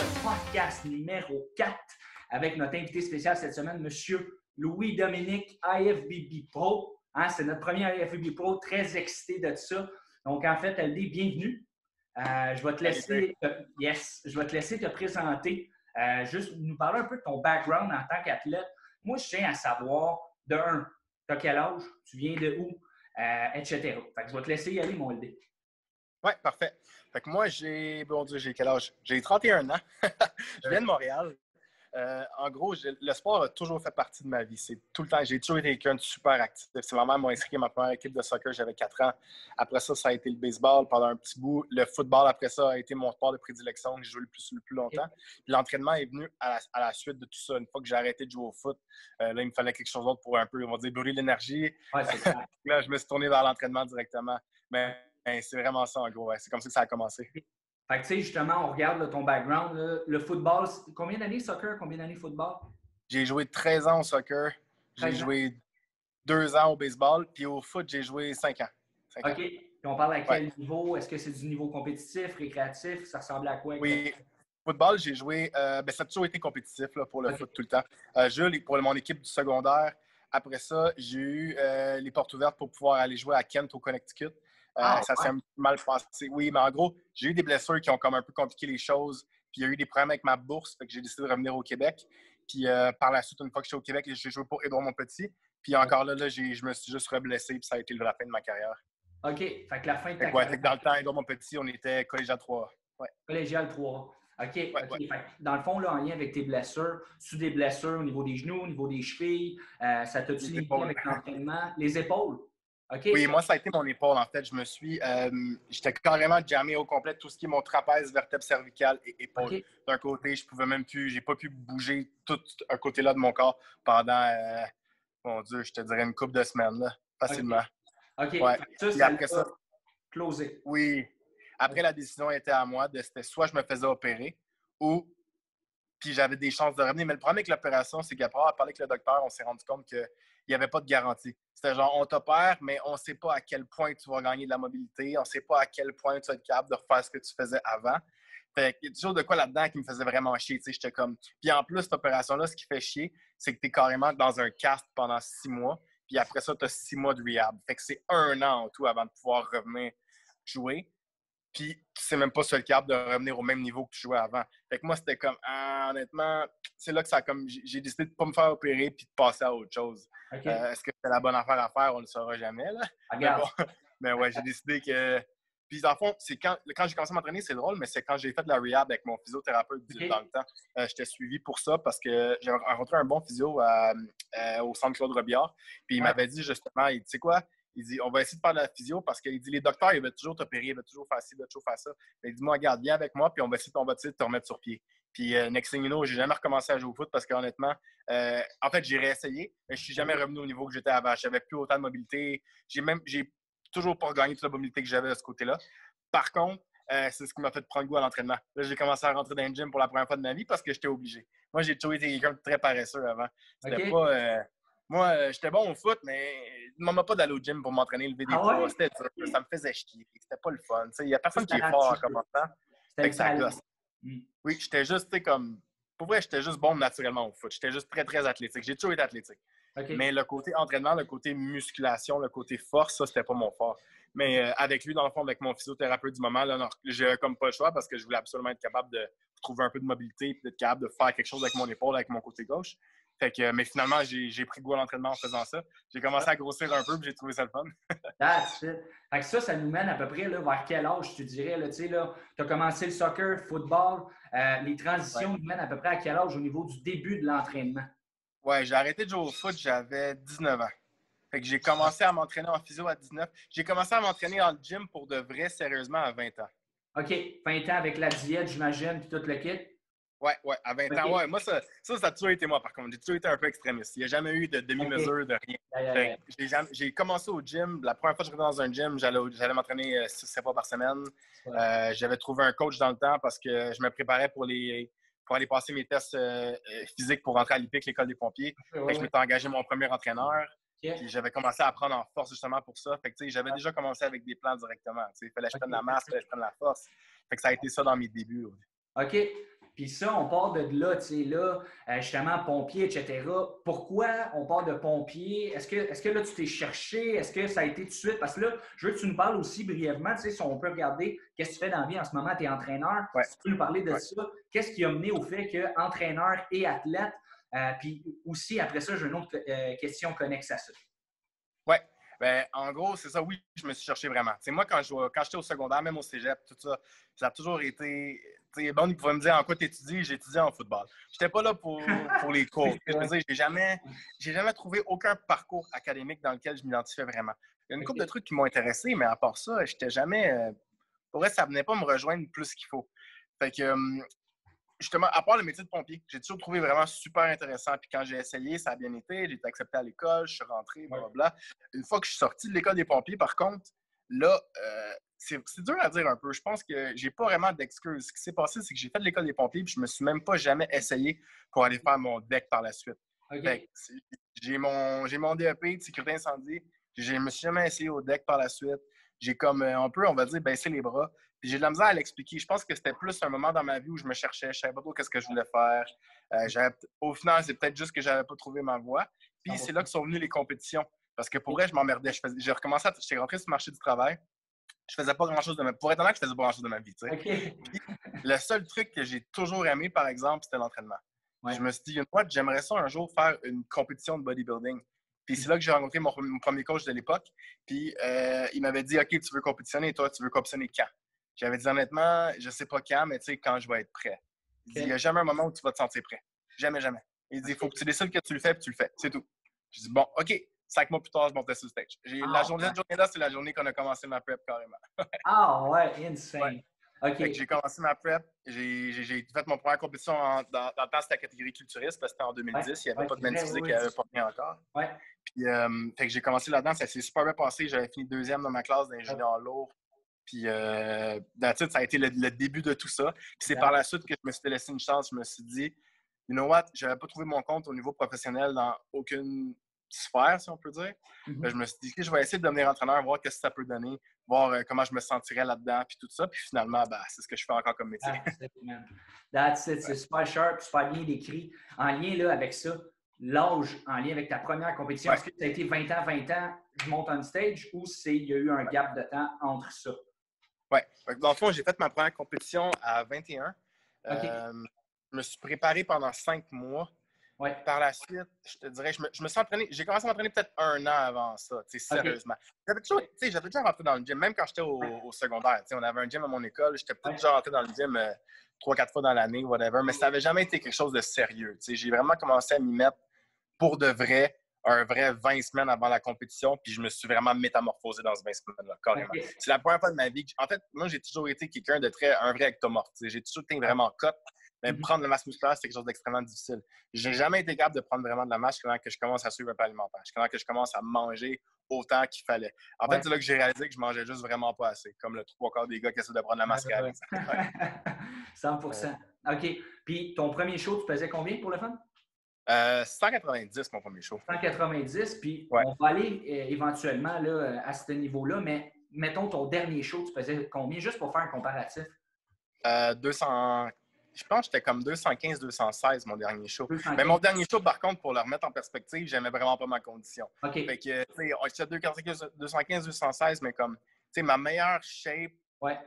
ce podcast numéro 4 avec notre invité spécial cette semaine, M. Louis-Dominique IFBB Pro. Hein, c'est notre premier IFBB Pro, très excité de ça. Donc, en fait, dit bienvenue. Euh, je vais te laisser, yes, je vais te laisser te présenter, euh, juste nous parler un peu de ton background en tant qu'athlète. Moi, je tiens à savoir, de un, tu as quel âge, tu viens de où, euh, etc. Fait que je vais te laisser y aller, mon LD. Oui, parfait. Fait que moi, j'ai, bon Dieu, j'ai quel âge? J'ai 31 ans. je viens de Montréal. Euh, en gros, le sport a toujours fait partie de ma vie. C'est tout le temps. J'ai toujours été quelqu'un de super actif. C'est vraiment m'a inscrit à ma première équipe de soccer, j'avais 4 ans. Après ça, ça a été le baseball pendant un petit bout. Le football, après ça, a été mon sport de prédilection que j'ai joué le plus, le plus longtemps. l'entraînement est venu à la, suite de tout ça. Une fois que j'ai arrêté de jouer au foot, euh, là, il me fallait quelque chose d'autre pour un peu, on va dire, brûler l'énergie. là, je me suis tourné vers l'entraînement directement. Mais ben, c'est vraiment ça, en gros. C'est comme ça que ça a commencé. Fait que, tu sais, justement, on regarde ton background. le football, combien d'années soccer, combien d'années football? J'ai joué 13 ans au soccer. J'ai joué 2 ans au baseball. Puis au foot, j'ai joué 5 ans. OK. Puis on parle à quel niveau? Est-ce que c'est du niveau compétitif, récréatif? Ça ressemble à quoi? Oui. Football, j'ai joué. Euh, ben, ça a toujours été compétitif là, pour le foot tout le temps. Euh, je pour mon équipe du secondaire. Après ça, j'ai eu euh, les portes ouvertes pour pouvoir aller jouer à Kent au Connecticut. Euh, ah, ça s'est mal passé. Oui, mais en gros, j'ai eu des blessures qui ont comme un peu compliqué les choses. Puis il y a eu des problèmes avec ma bourse, fait que j'ai décidé de revenir au Québec. Puis euh, par la suite, une fois que je suis au Québec, j'ai joué pour Édouard Montpetit. Puis encore là, là je me suis juste reblessé, puis ça a été la fin de ma carrière. OK. Fait que la fin de ta carrière. dans le temps, Édouard Montpetit, on était collégial 3. Ouais. Collégial 3. OK. dans le fond, là, en lien avec tes blessures, sous des blessures au niveau des genoux, au niveau des chevilles, euh, ça t'a-tu limité avec l'entraînement? Les épaules? Oui, moi, ça a été mon épaule, en fait. Je me suis. Euh, j'étais carrément jammé au complet tout ce qui est mon trapèze, vertèbre cervicale et épaule. D'un côté, je pouvais même plus. J'ai pas pu bouger tout un côté-là de mon corps pendant, euh, mon Dieu, je te dirais une couple de semaines, là, facilement. OK. Ouais. Ça, après ça. Closé. Oui. Après, la décision était à moi. C'était soit je me faisais opérer ou puis j'avais des chances de revenir. Mais le problème avec l'opération, c'est qu'après avoir parlé avec le docteur, on s'est rendu compte qu'il n'y avait pas de garantie. C'était genre, on t'opère, mais on ne sait pas à quel point tu vas gagner de la mobilité, on ne sait pas à quel point tu vas être capable de refaire ce que tu faisais avant. Fait il y a toujours de quoi là-dedans qui me faisait vraiment chier. J'étais comme. Puis en plus, cette opération-là, ce qui fait chier, c'est que tu es carrément dans un cast pendant six mois. Puis après ça, tu as six mois de rehab. Fait que c'est un an en tout avant de pouvoir revenir jouer. Puis c'est même pas le cap de revenir au même niveau que tu jouais avant. Fait que moi, c'était comme, ah, honnêtement, c'est là que ça comme. J'ai décidé de pas me faire opérer puis de passer à autre chose. Euh, est-ce que c'est la bonne affaire à faire? On ne le saura jamais, là. Mais, ouais, j'ai décidé que. Puis, dans le fond, c'est quand, quand j'ai commencé à m'entraîner, c'est drôle, mais c'est quand j'ai fait de la rehab avec mon physiothérapeute dans le temps. Euh, j'étais suivi pour ça parce que j'ai rencontré un bon physio euh, au centre Claude Robillard. Puis, il m'avait dit justement, tu sais quoi, il dit, on va essayer de faire de la physio parce qu'il dit, les docteurs, ils veulent toujours t'opérer, ils veulent toujours faire ci, ils veulent toujours faire ça. il dit, moi, regarde, viens avec moi, puis on va essayer, on va essayer de te remettre sur pied. Puis, euh, next thing you know, j'ai jamais recommencé à jouer au foot parce qu'honnêtement, euh, en fait, j'ai réessayé, mais je suis jamais revenu au niveau que j'étais avant. J'avais plus autant de mobilité. J'ai même, j'ai toujours pas gagné toute la mobilité que j'avais de ce côté-là. Par contre, euh, c'est ce qui m'a fait prendre goût à l'entraînement. Là, j'ai commencé à rentrer dans le gym pour la première fois de ma vie parce que j'étais obligé. Moi, j'ai toujours été quelqu'un de très paresseux avant. C'était pas. Moi, euh, j'étais bon au foot, mais ne demande pas d'aller au gym pour m'entraîner, lever des ah poids. C'était Ça me faisait chier. C'était pas le fun. Il n'y a personne qui est fort en commençant. Fait que ça gosse. Mm. Oui, j'étais juste, comme. Pour vrai, j'étais juste bon naturellement au foot. J'étais juste très, très athlétique. J'ai toujours été athlétique. Mais le côté entraînement, le côté musculation, le côté force, ça, c'était pas mon fort. Mais euh, avec lui, dans le fond, avec mon physiothérapeute du moment, là, j'ai comme pas le choix parce que je voulais absolument être capable de trouver un peu de mobilité et d'être capable de faire quelque chose avec mon épaule, avec mon côté gauche. Fait que, mais finalement, j'ai pris goût à l'entraînement en faisant ça. J'ai commencé à grossir un peu et j'ai trouvé ça le fun. That's it. Fait que ça, ça nous mène à peu près là, vers quel âge, tu dirais? Tu as commencé le soccer, football. Euh, les transitions nous mènent à peu près à quel âge au niveau du début de l'entraînement? Ouais, j'ai arrêté de jouer au foot, j'avais 19 ans. Fait que j'ai commencé à m'entraîner en physio à 19. J'ai commencé à m'entraîner dans le gym pour de vrai, sérieusement, à 20 ans. OK. 20 ans avec la diète, j'imagine, puis tout le kit? Ouais, ouais, à 20 ans. Ouais, moi, ça, ça, ça, a toujours été moi, par contre. J'ai toujours été un peu extrémiste. Il n'y a jamais eu de demi-mesure, de rien. J'ai commencé au gym. La première fois que j'étais dans un gym, j'allais m'entraîner 6 euh, fois par semaine. Euh, J'avais trouvé un coach dans le temps parce que je me préparais pour les pour aller passer mes tests euh, physiques pour rentrer à l'IPIC, l'école des pompiers. je m'étais engagé mon premier entraîneur. J'avais commencé à prendre en force justement pour ça. Fait j'avais déjà commencé avec des plans directement. Il fallait que je prenne la masse, il fallait que je prenne la force. Fait que ça a été ça dans mes débuts. OK. Puis ça, on part de là, tu sais, là, euh, justement, pompier, etc. Pourquoi on part de pompier? Est-ce que, est que là, tu t'es cherché? Est-ce que ça a été tout de suite? Parce que là, je veux que tu nous parles aussi brièvement, tu sais, si on peut regarder qu'est-ce que tu fais dans la vie en ce moment, tu es entraîneur. Si tu peux nous parler de ça, qu'est-ce qui a mené au fait que entraîneur et athlète, euh, puis aussi, après ça, j'ai une autre euh, question connexe à ça. Ben, en gros, c'est ça, oui, je me suis cherché vraiment. C'est moi, quand j'étais au secondaire, même au cégep, tout ça, ça a toujours été. bon, il pouvait me dire en quoi tu étudies, étudié en football. Je n'étais pas là pour, pour les cours. Je veux dire, j'ai jamais, jamais trouvé aucun parcours académique dans lequel je m'identifiais vraiment. Il y a une couple de trucs qui m'ont intéressé, mais à part ça, je n'étais jamais. Euh, pour vrai, ça venait pas me rejoindre plus qu'il faut. Fait que, hum, justement, à part le métier de pompier, j'ai toujours trouvé vraiment super intéressant. Puis quand j'ai essayé, ça a bien été. J'ai été accepté à l'école, je suis rentré, blablabla. Une fois que je suis sorti de l'école des pompiers, par contre, là, euh, c'est dur à dire un peu. Je pense que j'ai pas vraiment d'excuses. Ce qui s'est passé, c'est que j'ai fait de l'école des pompiers, puis je me suis même pas jamais essayé pour aller faire mon deck par la suite. J'ai mon, mon DEP de sécurité incendie. Je me suis jamais essayé au deck par la suite. J'ai comme euh, un peu, on va dire, baissé les bras j'ai de la misère à l'expliquer. Je pense que c'était plus un moment dans ma vie où je me cherchais, je savais pas trop qu'est-ce que je voulais faire. Euh, au final, c'est peut-être juste que j'avais pas trouvé ma voie. Puis c'est là que sont venues les compétitions. Parce que pour vrai, je m'emmerdais. J'ai recommencé, à... j'étais rentré sur le marché du travail. Je faisais pas grand-chose de ma Pour être honnête, je faisais pas grand-chose de ma vie. le seul truc que j'ai toujours aimé, par exemple, c'était l'entraînement. Je me suis dit, une fois, j'aimerais ça un jour faire une compétition de bodybuilding. Puis c'est là que j'ai rencontré mon, premier coach de l'époque. Puis euh, il m'avait dit, OK, tu veux compétitionner, toi, tu veux compétitionner quand? J'avais dit honnêtement, je sais pas quand, mais tu sais, quand je vais être prêt. Il n'y a jamais un moment où tu vas te sentir prêt. Jamais, jamais. Il dit, il faut que tu décides que tu le fais, puis tu le fais. C'est tout. Je dis, bon, OK, cinq mois plus tard, je montais sur le stage. la ah, journée, cette journée-là, c'est la journée qu'on a commencé ma prep carrément. ah ouais, insane. J'ai commencé ma prep. J'ai fait mon première compétition dans, dans le temps, c'était la catégorie culturiste parce que c'était en 2010. il n'y avait pas de même physique, il n'y avait pas rien encore. Ouais. Puis, euh, fait que j'ai commencé là-dedans. Ça s'est super bien passé. J'avais fini deuxième dans ma classe d'ingénieur lourd. Puis, euh, ça a été le, début de tout ça. Puis, c'est par la suite que je me suis laissé une chance. Je me suis dit, you know what, je n'avais pas trouvé mon compte au niveau professionnel dans aucune sphère, si on peut dire. Mm-hmm. Ben, je me suis dit, que je vais essayer de devenir entraîneur, voir ce que ça peut donner, voir euh, comment je me sentirais là-dedans, puis tout ça. Puis finalement, ben, c'est ce que je fais encore comme métier. That's it, c'est super sharp, super bien décrit. En lien là, avec ça, l'âge en lien avec ta première compétition, est-ce que ça a été 20 ans, 20 ans, je monte on stage, ou il y a eu un gap de temps entre ça? Oui. Dans le fond, j'ai fait ma première compétition à 21. Euh, je me suis préparé pendant cinq mois. Par la suite, je te dirais, je me, je me suis entraîné, j'ai commencé à m'entraîner peut-être un an avant ça, sérieusement. J'avais toujours, j'avais déjà rentré dans le gym, même quand j'étais au, secondaire. On avait un gym à mon école, j'étais peut-être déjà rentré dans le gym euh, trois, quatre fois dans l'année, whatever, mais ça n'avait jamais été quelque chose de sérieux. J'ai vraiment commencé à m'y mettre pour de vrai un vrai 20 semaines avant la compétition, puis je me suis vraiment métamorphosé dans ce 20 semaines-là, carrément. C'est la première fois de ma vie que, en fait, moi, j'ai toujours été quelqu'un de très, un vrai ectomorphe. J'ai toujours été vraiment cut, mais mm-hmm. prendre la masse musculaire, c'est quelque chose d'extrêmement difficile. J'ai jamais été capable de prendre vraiment de la masse quand que je commence à suivre un peu alimentaire, quand que je commence à manger autant qu'il fallait. En fait, c'est là que j'ai réalisé que je mangeais juste vraiment pas assez, comme le trois quarts des gars qui essaient de prendre la masse 100% OK. Puis, ton premier show, tu pesais combien pour le fun? 190, euh, mon premier show. 190, puis on va aller euh, éventuellement là, euh, à ce niveau-là, mais mettons ton dernier show, tu faisais combien, juste pour faire un comparatif? 200, je pense que j'étais comme 215, 216 mon dernier show. Mais mon dernier show, par contre, pour le remettre en perspective, j'aimais vraiment pas ma condition. OK. Fait que, tu sais, 215, 216, mais comme, tu sais, ma meilleure shape, ouais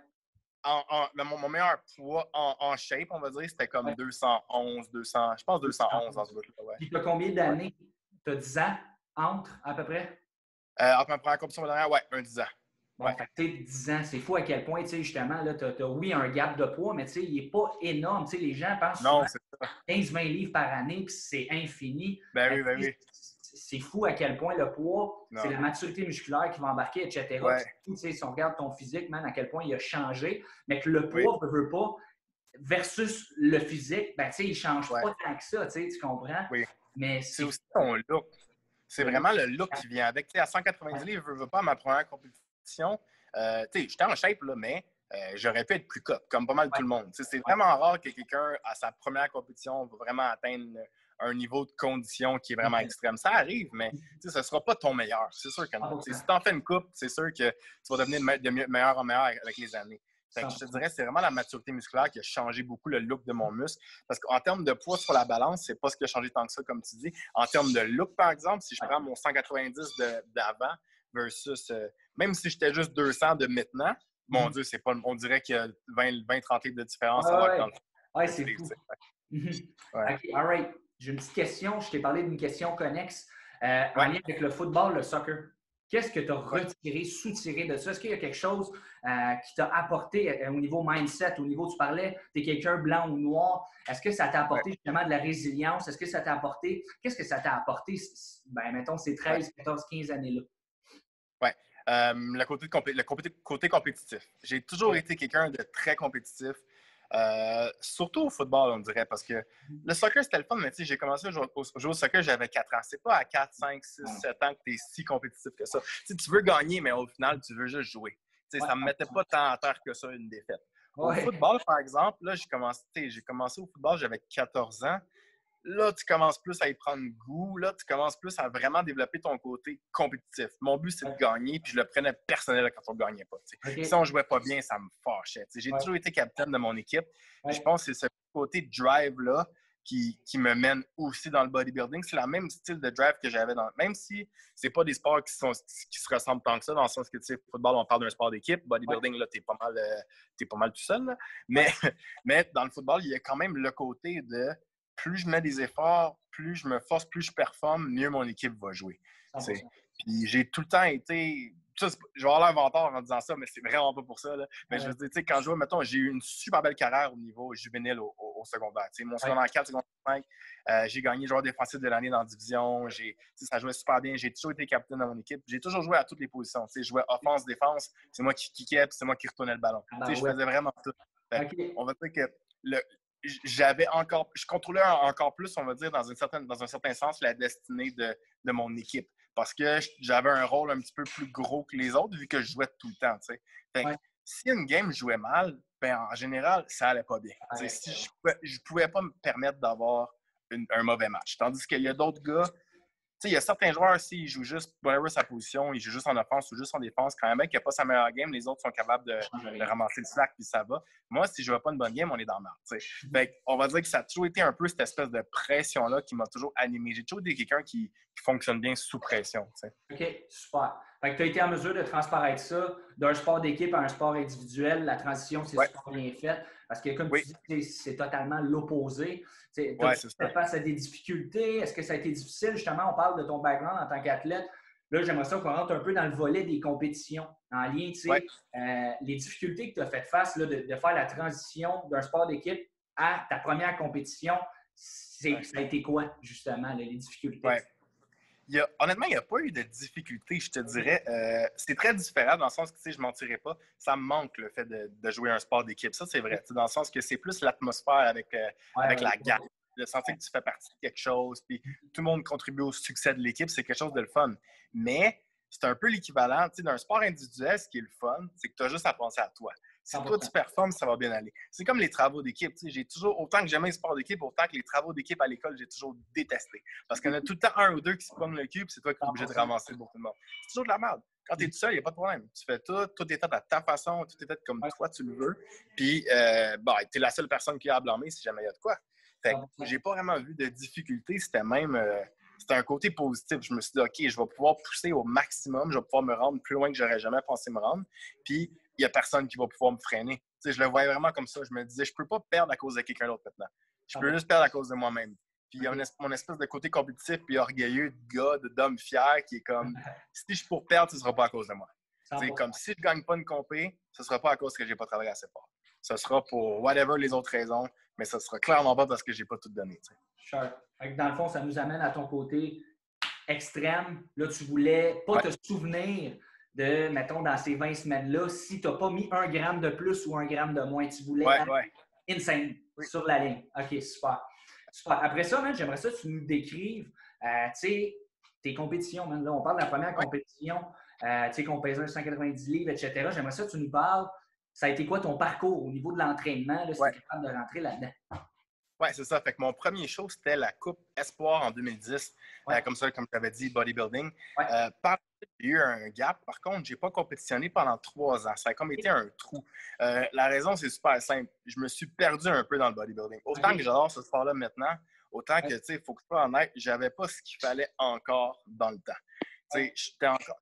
en, mon, meilleur poids en, shape, on va dire, c'était comme 211, 200, je pense 211 dans ce bout-là. Ouais. Puis tu as combien d'années? Tu as 10 ans entre, à peu près? Euh, entre ma première compétition dernière, ouais, un 10 ans. Bon, ouais. fait 10 ans, c'est fou à quel point, tu sais, justement, là, tu as, oui, un gap de poids, mais tu sais, il n'est pas énorme. Tu sais, les gens pensent non, 15-20 livres par année, puis c'est infini. Ben oui, ben oui c'est fou à quel point le poids, c'est la maturité musculaire qui va embarquer, etc. si on regarde ton physique, man, à quel point il a changé, mais que le poids ne veut pas, versus le physique, ben, il ne change pas tant que ça, tu comprends? Oui. Mais c'est aussi ton look. C'est vraiment le look qui vient avec. à 190 livres, je ne veux pas ma première compétition. Euh, j'étais en shape, là, mais euh, j'aurais pu être plus cut, comme pas mal tout le monde. C'est vraiment rare que quelqu'un, à sa première compétition, va vraiment atteindre un niveau de condition qui est vraiment extrême. Ça arrive, mais ce ne sera pas ton meilleur. C'est sûr que non. si tu en fais une coupe, c'est sûr que tu vas devenir de meilleur en meilleur avec les années. je te dirais, c'est vraiment la maturité musculaire qui a changé beaucoup le look de mon muscle. Parce qu'en termes de poids sur la balance, c'est pas ce qui a changé tant que ça, comme tu dis. En termes de look, par exemple, si je prends mon 190 d'avant versus, euh, même si j'étais juste 200 de maintenant, mon mm-hmm. Dieu, c'est pas, on dirait qu'il y a 20-30 livres de différence. Ouais, c'est fou. Mm-hmm. all right. J'ai une petite question. Je t'ai parlé d'une question connexe euh, en lien avec le football, le soccer. Qu'est-ce que tu as retiré, soutiré de ça? Est-ce qu'il y a quelque chose euh, qui t'a apporté euh, au niveau mindset, au niveau, tu parlais, tu es quelqu'un blanc ou noir. Est-ce que ça t'a apporté justement de la résilience? Est-ce que ça t'a apporté, qu'est-ce que ça t'a apporté, ben, mettons, ces 13, 14, 15 années-là? Oui. Euh, le, côté, le côté compétitif. J'ai toujours été quelqu'un de très compétitif. Euh, surtout au football, on dirait, parce que mm-hmm. le soccer, c'était le fun, mais tu sais, j'ai commencé à jouer au, soccer, j'avais 4 ans. C'est pas à 4, 5, 6, 7 ans que tu es si compétitif que ça. Tu, tu veux gagner, mais au final, tu veux juste jouer. Sais, ça me mettait pas tant à terre que ça, une défaite. Au football, par exemple, là, j'ai commencé, j'ai commencé au football, j'avais 14 ans. Là, tu commences plus à y prendre goût. Là, tu commences plus à vraiment développer ton côté compétitif. Mon but, c'est de gagner, puis je le prenais personnel quand on ne gagnait pas. Si on ne jouait pas bien, ça me fâchait. J'ai toujours été capitaine de mon équipe. Je pense que c'est ce côté drive-là qui, me mène aussi dans le bodybuilding. C'est le même style de drive que j'avais dans. Même si c'est pas des sports qui, sont, qui se ressemblent tant que ça, dans le sens que, tu sais, football, on parle d'un sport d'équipe. Bodybuilding, là, t'es pas mal, euh, pas mal tout seul. Mais, mais dans le football, il y a quand même le côté de plus je mets des efforts, plus je me force, plus je performe, mieux mon équipe va jouer. Puis j'ai tout le temps été. je vais avoir l'inventaire en disant ça, mais c'est vraiment pas pour ça. Mais je veux dire, quand je jouais, mettons, j'ai eu une super belle carrière au niveau juvénile au, secondaire. mon secondaire 4, secondaire 5, euh, j'ai gagné joueur défensif de l'année dans la division. Ça jouait super bien. J'ai toujours été capitaine dans mon équipe. J'ai toujours joué à toutes les positions. Je jouais offense, défense. C'est moi qui kickais, c'est moi qui retournais le ballon. Ah, je faisais vraiment tout. On va dire que le, j'avais encore, je contrôlais encore plus, on va dire, dans, une certaine, dans un certain sens, la destinée de, de mon équipe. Parce que j'avais un rôle un petit peu plus gros que les autres, vu que je jouais tout le temps. Si une game jouait mal, ben, en général, ça allait pas bien. si je ne pouvais pas me permettre d'avoir un mauvais match. Tandis qu'il y a d'autres gars il y a certains joueurs, s'ils jouent juste whatever sa position, ils jouent juste en offense ou juste en défense, quand un mec n'a pas sa meilleure game, les autres sont capables de, ramasser le slack puis ça va. Moi, si je ne vois pas une bonne game, on est dans le Fait on va dire que ça a toujours été un peu cette espèce de pression-là qui m'a toujours animé. J'ai toujours été quelqu'un qui, fonctionne bien sous pression. OK, super. Fait tu as été en mesure de transparaître ça d'un sport d'équipe à un sport individuel. La transition, c'est super bien faite. Parce que, comme tu dis, c'est totalement l'opposé. Tu ouais, face à des difficultés. Est-ce que ça a été difficile? Justement, on parle de ton background en tant qu'athlète. Là, j'aimerais ça qu'on rentre un peu dans le volet des compétitions en lien, tu sais, euh, les difficultés que tu as fait face là, de, faire la transition d'un sport d'équipe à ta première compétition. Ça a été quoi, justement, les difficultés? Honnêtement, il n'y a pas eu de difficulté, je te dirais. Euh, c'est très différent dans le sens que, tu sais, je ne mentirais pas, ça me manque le fait de, jouer un sport d'équipe. Ça, c'est vrai. Dans le sens que c'est plus l'atmosphère avec, euh, avec la gamme. Le sentir que tu fais partie de quelque chose, puis tout le monde contribue au succès de l'équipe, c'est quelque chose de le fun. Mais c'est un peu l'équivalent, tu sais, d'un sport individuel, ce qui est le fun, c'est que tu as juste à penser à toi. Si toi, tu performes, ça va bien aller. C'est comme les travaux d'équipe. J'ai toujours, autant que j'aime les sports d'équipe, autant que les travaux d'équipe à l'école, j'ai toujours détesté. Parce qu'il y en a tout le temps un ou deux qui se prennent le cube, c'est toi qui es obligé de ramasser tout le monde. C'est toujours de la merde. Quand tu es tout seul, il n'y a pas de problème. Tu fais tout, tout est fait à ta façon, tout est fait comme toi tu le veux. Puis, euh, bon, tu es la seule personne qui a à blâmer si jamais il y a de quoi. Fait que j'ai pas vraiment vu de difficulté. C'était même. Euh, c'était un côté positif. Je me suis dit, OK, je vais pouvoir pousser au maximum, je vais pouvoir me rendre plus loin que j'aurais jamais pensé me rendre. Puis, il n'y a personne qui va pouvoir me freiner. je le voyais vraiment comme ça. Je me disais, je ne peux pas perdre à cause de quelqu'un d'autre maintenant. Je peux ah juste perdre à cause de moi-même. Puis il y a mon espèce de côté compétitif puis orgueilleux de gars, d'homme fier qui est comme si je suis pour perdre, ce ne sera pas à cause de moi. C'est comme si je ne gagne pas une compé, ce ne sera pas à cause que je n'ai pas travaillé assez fort. Ce sera pour whatever les autres raisons, mais ce ne sera clairement pas parce que je n'ai pas tout donné. Sure. Dans le fond, ça nous amène à ton côté extrême. Là, tu voulais pas te souvenir de, mettons, dans ces 20 semaines-là, si tu n'as pas mis un gramme de plus ou un gramme de moins, tu voulais ouais, insane sur la ligne. OK, super. super. Après ça, j'aimerais ça que tu nous décrives, euh, tu sais, tes compétitions, Là, on parle de la première compétition, euh, tu sais, qu'on pèse 190 livres, etc. J'aimerais ça que tu nous parles, ça a été quoi ton parcours au niveau de l'entraînement, si tu es capable de rentrer là-dedans? Oui, c'est ça. Fait que mon premier show, c'était la Coupe Espoir en 2010. Euh, comme ça, comme tu avais dit, bodybuilding. par j'ai eu un gap. Par contre, j'ai pas compétitionné pendant trois ans. Ça a comme été un trou. Euh, la raison, c'est super simple. Je me suis perdu un peu dans le bodybuilding. Autant que j'adore ce sport-là maintenant, autant que, tu sais, il faut que je sois honnête, j'avais pas ce qu'il fallait encore dans le temps. Tu sais,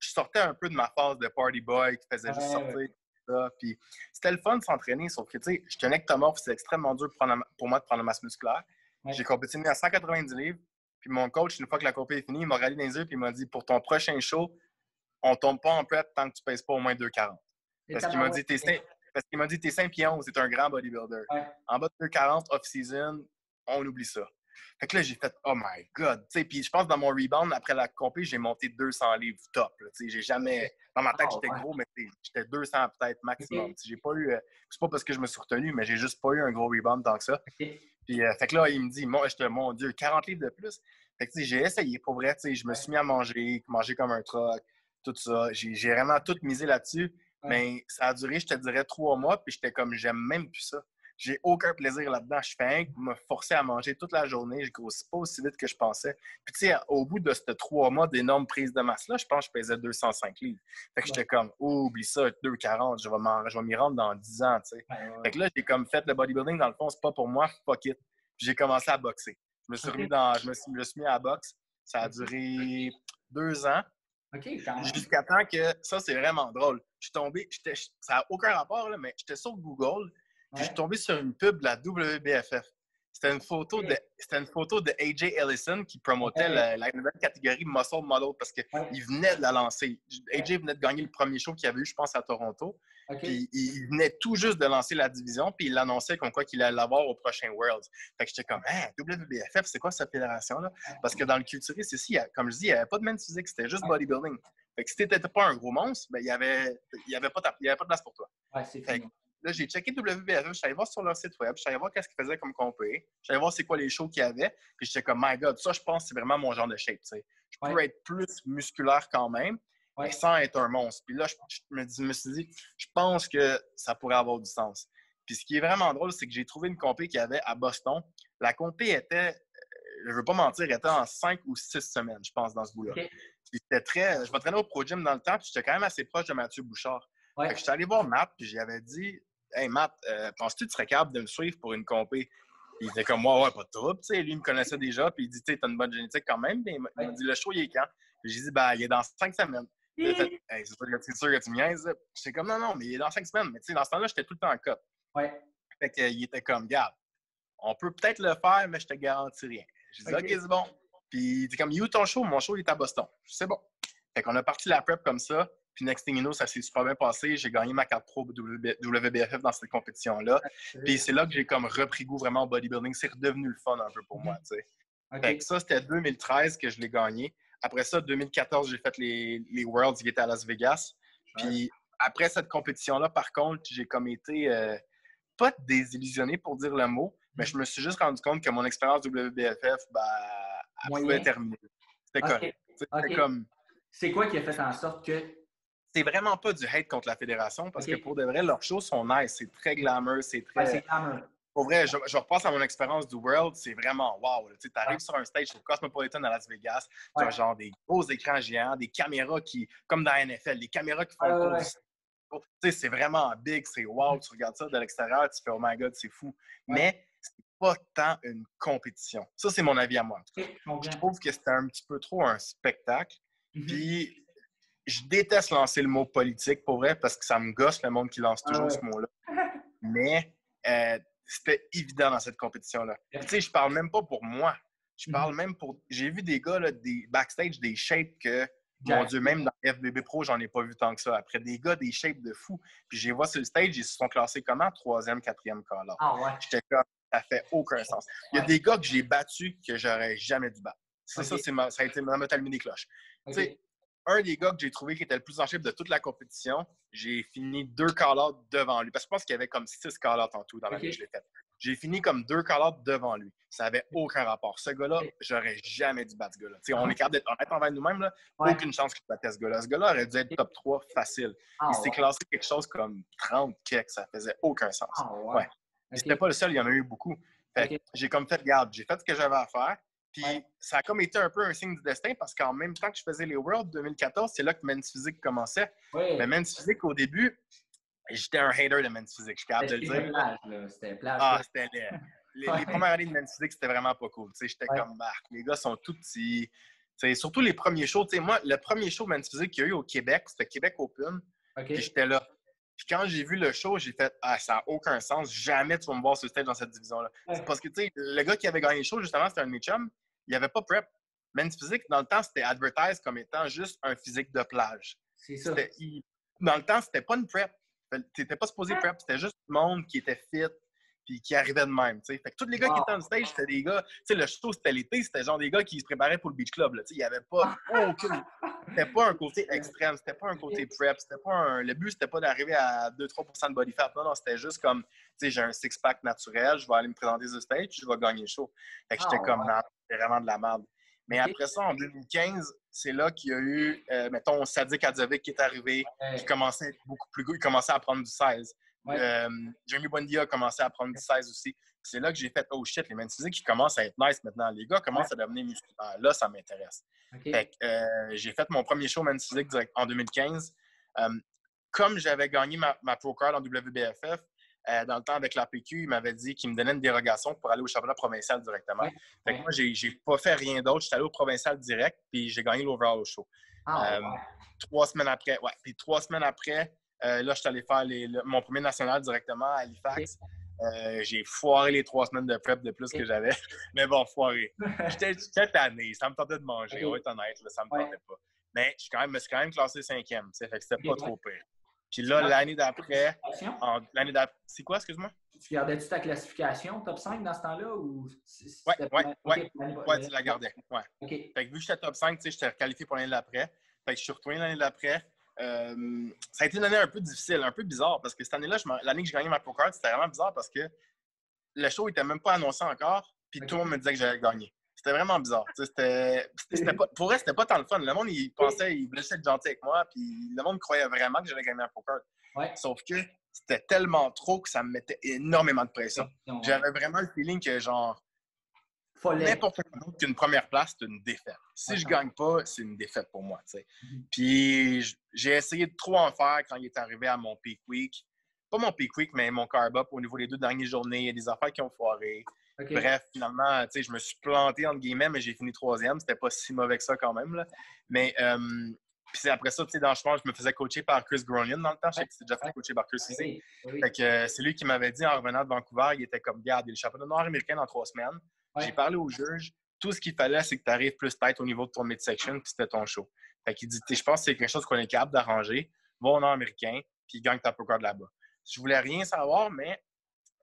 je sortais un peu de ma phase de party boy qui faisait juste sortir. Puis c'était le fun de s'entraîner, sauf que, tu sais, je tenais que Thomas, c'est extrêmement dur pour, moi de prendre la masse musculaire. J'ai compétitionné à 190 livres. Puis mon coach, une fois que la compétition est finie, il m'a rallé dans les yeux et il m'a dit pour ton prochain show, on tombe pas en prep tant que tu pèses pas au moins 2,40. Parce qu'il m'a dit t'es 5, parce qu'il m'a dit t'es 5 pieds 11, c'est un grand bodybuilder. En bas de 2,40 off-season, on oublie ça. Fait que là, j'ai fait Oh my God! Puis je pense que dans mon rebound, après la compé, j'ai monté 200 livres top. J'ai jamais. Dans ma tête, ah, j'étais gros, mais j'étais 200 peut-être maximum. J'ai pas eu. Euh, c'est pas parce que je me suis retenu, mais j'ai juste pas eu un gros rebound tant que ça. Puis euh, fait que là, il me dit Mon, mon Dieu, 40 livres de plus. Fait que j'ai essayé pour vrai. Je me suis mis à manger, manger comme un truc, tout ça. J'ai vraiment tout misé là-dessus. Mais ça a duré, je te dirais, trois mois. Puis j'étais comme J'aime même plus ça. J'ai aucun plaisir là-dedans. Je fais un me forcer à manger toute la journée. Je grossis pas aussi vite que je pensais. Puis, tu sais, au bout de ces trois mois d'énormes prises de masse-là, je pense que je pesais 205 livres. Fait que j'étais comme, oh, oublie ça, 240, je vais m'y rendre dans 10 ans, tu sais. Fait que là, j'ai comme fait le bodybuilding, dans le fond, c'est pas pour moi, fuck it. Puis j'ai commencé à boxer. Je me suis remis dans, je me suis, mis à la boxe. Ça a duré deux ans. Jusqu'à temps que, ça, c'est vraiment drôle. Je suis tombé, ça n'a aucun rapport, là, mais j'étais sur Google je suis tombé sur une pub de la WBFF. C'était une photo de c'était une photo de AJ Ellison qui promotait la, nouvelle catégorie Muscle Model parce qu'il venait de la lancer. AJ venait de gagner le premier show qu'il avait eu, je pense, à Toronto. Puis il venait tout juste de lancer la division, puis il l'annonçait comme quoi qu'il allait l'avoir au prochain Worlds. Fait que j'étais comme, hein, WBFF, c'est quoi cette fédération-là? Parce que dans le culturisme ici, comme je dis, il n'y avait pas de men's physique, c'était juste bodybuilding. Fait que si t'étais pas un gros monstre, ben, il n'y avait, y avait, pas de place pour toi. Ouais, c'est Là, j'ai checké WBFF, je suis allé voir sur leur site web, je suis allé voir qu'est-ce qu'ils faisaient comme compé, je suis allé voir c'est quoi les shows qu'il y avait, puis j'étais comme, my God, ça, je pense c'est vraiment mon genre de shape, tu sais. Je pourrais être plus musculaire quand même, mais sans être un monstre. Puis là, je, me, me, suis dit, je pense que ça pourrait avoir du sens. Puis ce qui est vraiment drôle, c'est que j'ai trouvé une compé qu'il y avait à Boston. La compé était, euh, je veux pas mentir, était en cinq ou six semaines, je pense, dans ce bout-là. C'était très. Je m'entraînais au Pro Gym dans le temps, puis j'étais quand même assez proche de Mathieu Bouchard. je suis allé voir Matt, puis j'avais dit Hey Matt, euh, penses-tu que tu serais capable de me suivre pour une compé? Il était comme moi, ouais, pas de trouble. Lui, il me connaissait déjà, puis il dit, tu as une bonne génétique quand même. il m'a dit, le show, il est quand? J'ai dit, ben, il est dans cinq semaines. Il a fait, hey, c'est sûr, sûr, que tu me niaises. J'étais comme, non, non, mais il est dans cinq semaines. Mais tu sais, dans ce temps-là, j'étais tout le temps en cop. Ouais. Fait qu'il était comme, garde, on peut peut-être le faire, mais je te garantis rien. J'ai dit, OK, c'est bon. Puis il dit comme, you ton show? Mon show, il est à Boston. C'est bon. Fait qu'on a parti la prep comme ça. Puis next thing you know, ça s'est super bien passé. J'ai gagné ma carte pro WBFF dans cette compétition-là. Puis c'est là que j'ai comme repris goût vraiment au bodybuilding. C'est redevenu le fun un peu pour moi, tu sais. ça, c'était 2013 que je l'ai gagné. Après ça, 2014, j'ai fait les, les Worlds qui étaient à Las Vegas. Puis après cette compétition-là, par contre, j'ai comme été euh, pas désillusionné pour dire le mot, mais je me suis juste rendu compte que mon expérience WBFF, bah, elle pouvait terminer. C'était correct. Comme. C'est quoi qui a fait en sorte que c'est vraiment pas du hate contre la fédération parce que pour de vrai, leurs shows sont nice. C'est très glamour, c'est très. pour vrai, je, repasse à mon expérience du World, c'est vraiment wow. Tu arrives sur un stage au Cosmopolitan à Las Vegas, tu as genre des gros écrans géants, des caméras qui, comme dans la NFL, des caméras qui font Tu sais, c'est vraiment big, c'est wow. Tu regardes ça de l'extérieur, tu fais oh my god, c'est fou. Mais c'est pas tant une compétition. Ça, c'est mon avis à moi. Je trouve que c'était un petit peu trop un spectacle. Mm-hmm. Puis je déteste lancer le mot politique pour vrai parce que ça me gosse le monde qui lance toujours ah ce mot-là. Mais euh, c'était évident dans cette compétition-là. Tu sais, je parle même pas pour moi. Je mm-hmm. parle même pour. J'ai vu des gars, là, des backstage, des shapes que, mon Dieu, même dans FBB Pro, j'en ai pas vu tant que ça. Après, des gars, des shapes de fou. Puis, je les vois sur le stage, ils se sont classés comment? Troisième, quatrième cas Ah ouais. J'étais comme, ça fait aucun sens. Il y a des gars que j'ai battus que j'aurais jamais dû battre. Ça, ça, ça a été ma des cloches. Tu sais, un des gars que j'ai trouvé qui était le plus en shape de toute la compétition, j'ai fini deux call devant lui. Parce que je pense qu'il y avait comme six call en tout dans la okay. je l'ai fait. J'ai fini comme deux call devant lui. Ça n'avait aucun rapport. Ce gars-là, j'aurais jamais dû battre ce gars-là. on est capable d'être honnête envers nous-mêmes. Aucune chance que je batte ce gars-là. Ce gars-là aurait dû être top 3 facile. Ah, il s'est classé quelque chose comme 30 kicks. Ça faisait aucun sens. Ah, ouais. C'était pas le seul, il y en a eu beaucoup. J'ai comme fait garde. J'ai fait ce que j'avais à faire. Puis ça a comme été un peu un signe du destin parce qu'en même temps que je faisais les Worlds 2014, c'est là que Men's Physique commençait. Mais Men's Physique, au début, j'étais un hater de Men's Physique, je suis capable de le dire. C'était plage. Ah, c'était les, les, premières années de Men's Physique, c'était vraiment pas cool. J'étais comme, bah, les gars sont tout petits. surtout les premiers shows. moi, le premier show Men's Physique qu'il y a eu au Québec, c'était Québec Open. Puis j'étais là. Puis quand j'ai vu le show, j'ai fait Ah, ça n'a aucun sens. Jamais tu vas me voir sur stage dans cette division-là. C'est parce que, tu sais, le gars qui avait gagné le show, justement, c'était un de mes chums. Il n'y avait pas prep. Men's Physique, dans le temps, c'était advertised comme étant juste un physique de plage. C'est ça. dans le temps, c'était pas une prep. Tu n'étais pas supposé prep. C'était juste le monde qui était fit, puis qui arrivait de même. Fait que tous les gars qui étaient en stage, c'était des gars. Tu sais, le show, c'était l'été, c'était genre des gars qui se préparaient pour le beach club. Il n'y avait pas aucune. C'était pas un côté extrême, c'était pas un côté prep, c'était pas un. Le but, c'était pas d'arriver à 2-3% de body fat. Non, non, c'était juste comme, j'ai un six-pack naturel, je vais aller me présenter sur stage, je vais gagner le show. Fait que j'étais ah, comme, c'était vraiment de la merde. Mais après ça, en 2015, c'est là qu'il y a eu, euh, mettons, Sadik Adzovic qui est arrivé, qui commençait à être beaucoup plus gros, il commençait à prendre du 16. Euh, Jamie Bondia a commencé à prendre du 16 aussi. C'est là que j'ai fait Oh shit, les men's physiques qui commencent à être nice maintenant. Les gars commencent à devenir musculaires. Là, ça m'intéresse. Euh, j'ai fait mon premier show men's physique en 2015. Euh, comme j'avais gagné ma, pro card en WBFF, dans le temps avec la PQ, il m'avait dit qu'il me donnait une dérogation pour aller au championnat provincial directement. Fait que moi, j'ai pas fait rien d'autre. J'étais allé au provincial direct, puis j'ai gagné l'overall au show. Ah, trois semaines après, ouais. Puis trois semaines après, euh, là, je suis allé faire mon premier national directement à Halifax. Euh, j'ai foiré les trois semaines de prep de plus que j'avais. Mais bon, foiré. J'étais tanné. Ça me tentait de manger. On va être honnête, ça me tentait pas. Mais je, quand me suis quand même classé cinquième. Fait que c'était pas trop pire. Puis là, l'année d'après. L'année d'après. C'est quoi, excuse-moi? Tu gardais-tu ta classification top 5 dans ce temps-là? Ou ouais, ouais, ouais. ouais, tu la gardais. Ouais. Fait que vu que j'étais top 5, j'étais qualifié pour l'année d'après. Fait que je suis retourné l'année d'après. Euh, ça a été une année un peu difficile, un peu bizarre, parce que cette année-là, l'année que j'ai gagné ma Pro Card, c'était vraiment bizarre parce que le show n'était même pas annoncé encore, puis tout le monde me disait que j'allais gagner. C'était vraiment bizarre. C'était, pas, pour vrai, c'était pas tant le fun. Le monde, il pensait, il voulait être gentil avec moi, puis le monde croyait vraiment que j'allais gagner Pro Card. Sauf que c'était tellement trop que ça me mettait énormément de pression. J'avais vraiment le feeling que, genre, N'importe quoi qu'une première place, c'est une défaite. Si je gagne pas, c'est une défaite pour moi. Mhm. Puis j'ai essayé de trop en faire quand il est arrivé à mon peak week. Pas mon peak week, mais mon carb up au niveau des deux dernières journées. Il y a des affaires qui ont foiré. Bref, finalement, je me suis planté entre guillemets, mais j'ai fini troisième. C'était pas si mauvais que ça quand même. Là. Mais euh, puis après ça, dans le chemin, je me faisais coacher par Chris Gronion dans le temps. Je sais que déjà fait coacher par Chris ici. Euh, c'est lui qui m'avait dit en revenant de Vancouver, il était comme, garde, il est le championnat nord-américain dans trois semaines. J'ai parlé au juge. Tout ce qu'il fallait, c'est que tu arrives plus tête au niveau de ton midsection, puis c'était ton show. Fait qu'il dit, je pense que c'est quelque chose qu'on est capable d'arranger. Va au Nord-Américain, puis gagne ta pro card là-bas. Je voulais rien savoir, mais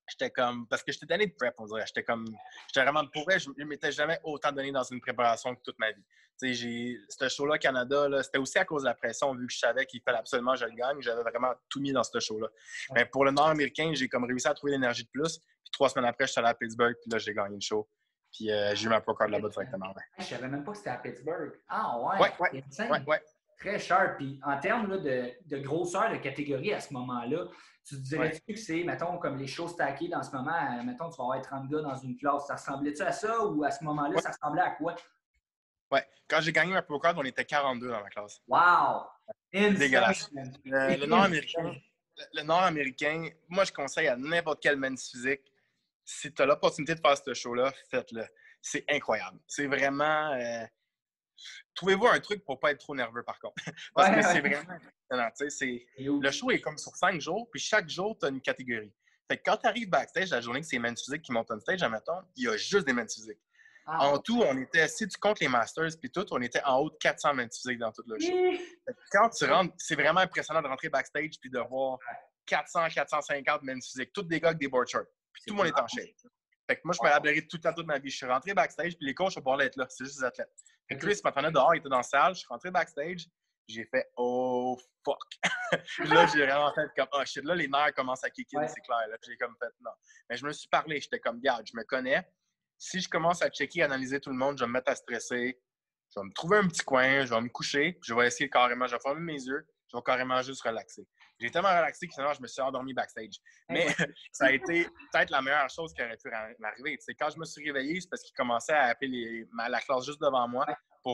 j'étais comme. Parce que j'étais donné de prep, on dirait. J'étais comme. J'étais vraiment pour Je ne m'étais jamais autant donné dans une préparation que toute ma vie. Tu sais, ce show-là, Canada, c'était aussi à cause de la pression, vu que je savais qu'il fallait absolument que je le gagne. J'avais vraiment tout mis dans ce show-là. Mais pour le Nord-Américain, j'ai comme réussi à trouver l'énergie de plus. Puis trois semaines après, je suis allé à Pittsburgh, puis là, j'ai gagné le show. Puis euh, j'ai eu ma pro card là-bas directement. Ouais. Je savais même pas que c'était à Pittsburgh. Ah ouais? Ouais, ouais. ouais, Très cher. Puis en termes de, de, grosseur de catégorie à ce moment-là, tu dirais-tu que c'est, mettons, comme les choses stackées dans ce moment, euh, mettons, tu vas avoir 30 gars dans une classe. Ça ressemblait-tu à ça ou à ce moment-là, ça ressemblait à quoi? Ouais. Quand j'ai gagné ma pro card, on était 42 dans ma classe. Wow! Dégueulasse. le Nord-Américain, le Nord-Américain, moi, je conseille à n'importe quel men's physique si tu as l'opportunité de faire ce show-là, faites-le. C'est incroyable. C'est vraiment. Euh, trouvez-vous un truc pour pas être trop nerveux, par contre? Parce que c'est vraiment impressionnant. Le show est comme sur cinq jours, puis chaque jour, tu as une catégorie. Fait que quand tu arrives backstage, la journée que c'est men's physique qui montent on stage, admettons, il y a juste des men's physiques. Ah. En tout, on était, si tu comptes les Masters puis tout, on était en haut de 400 men's physiques dans tout le show. quand tu rentres, c'est vraiment impressionnant de rentrer backstage puis de voir 400, 450 men's physiques, tous des gars avec des board shorts tout le monde est en shape. Fait que moi, je me rappellerai tout le temps de ma vie. Je suis rentré backstage, puis les coachs ne pas être là. C'est juste des athlètes. Chris m'attendait dehors, il était dans la salle. Je suis rentré backstage. J'ai fait Oh fuck. là, j'ai vraiment fait comme Oh shit. Là, les nerfs commencent à kicker, c'est clair. J'ai comme fait non. Mais je me suis parlé. J'étais comme Garde, je me connais. Si je commence à checker, analyser tout le monde, je vais me mettre à stresser. Je vais me trouver un petit coin, je vais me coucher, je vais essayer carrément, je vais fermer mes yeux, je vais carrément juste relaxer. J'ai tellement relaxé que finalement, je me suis endormi backstage. Mais ça a été peut-être la meilleure chose qui aurait pu m'arriver. Quand je me suis réveillé, c'est parce qu'il commençait à appeler la classe juste devant moi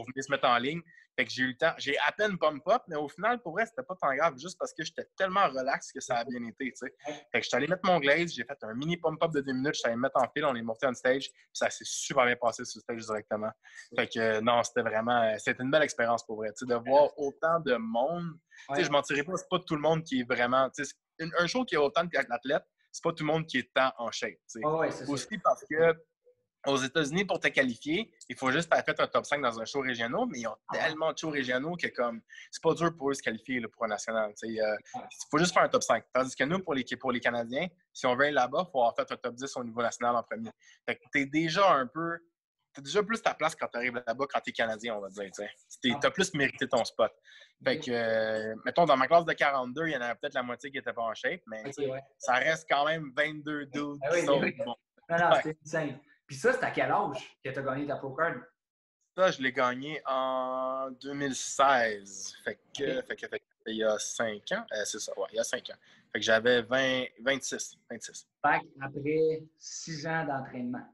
pour venir se mettre en ligne. Fait que j'ai eu le temps. J'ai à peine pump-up, mais au final, pour vrai, c'était pas tant grave, juste parce que j'étais tellement relax que ça a bien été, tu sais. Fait que je suis allé mettre mon glaze, j'ai fait un mini pump-up de deux minutes, je suis allé me mettre en fil, on est monté en stage, puis ça s'est super bien passé sur le stage directement. Fait que euh, non, c'était vraiment, euh, c'était une belle expérience pour vrai, tu sais, de voir autant de monde. Tu sais, je mentirais pas, c'est pas tout le monde qui est vraiment, tu sais, un show qui a autant d'athlètes, c'est pas tout le monde qui est tant en shape, tu sais. Aussi parce que aux États-Unis, pour te qualifier, il faut juste faire un top 5 dans un show régional, mais ils ont ah tellement de shows régionaux que comme c'est pas dur pour eux de se qualifier pour un national. Euh, il faut juste faire un top 5. Tandis que nous, pour les, pour les Canadiens, si on veut aller là-bas, il faut avoir fait un top 10 au niveau national en premier. Fait que t'es déjà un peu. T'as déjà plus ta place quand tu arrives là-bas quand tu es Canadien, on va dire. Tu as plus mérité ton spot. Fait que, euh, mettons, dans ma classe de 42, il y en avait peut-être la moitié qui n'était pas en shape, mais ça reste quand même 22 dudes ah qui sont bons. Non, non, c'est insane. Puis ça, c'est à quel âge que tu as gagné ta Pro Card? Ça, je l'ai gagné en 2016. Fait que, fait que, fait que il y a 5 ans. Euh, c'est ça, ouais, il y a 5 ans. Fait que j'avais 20, 26. 26. Fait après 6 ans d'entraînement.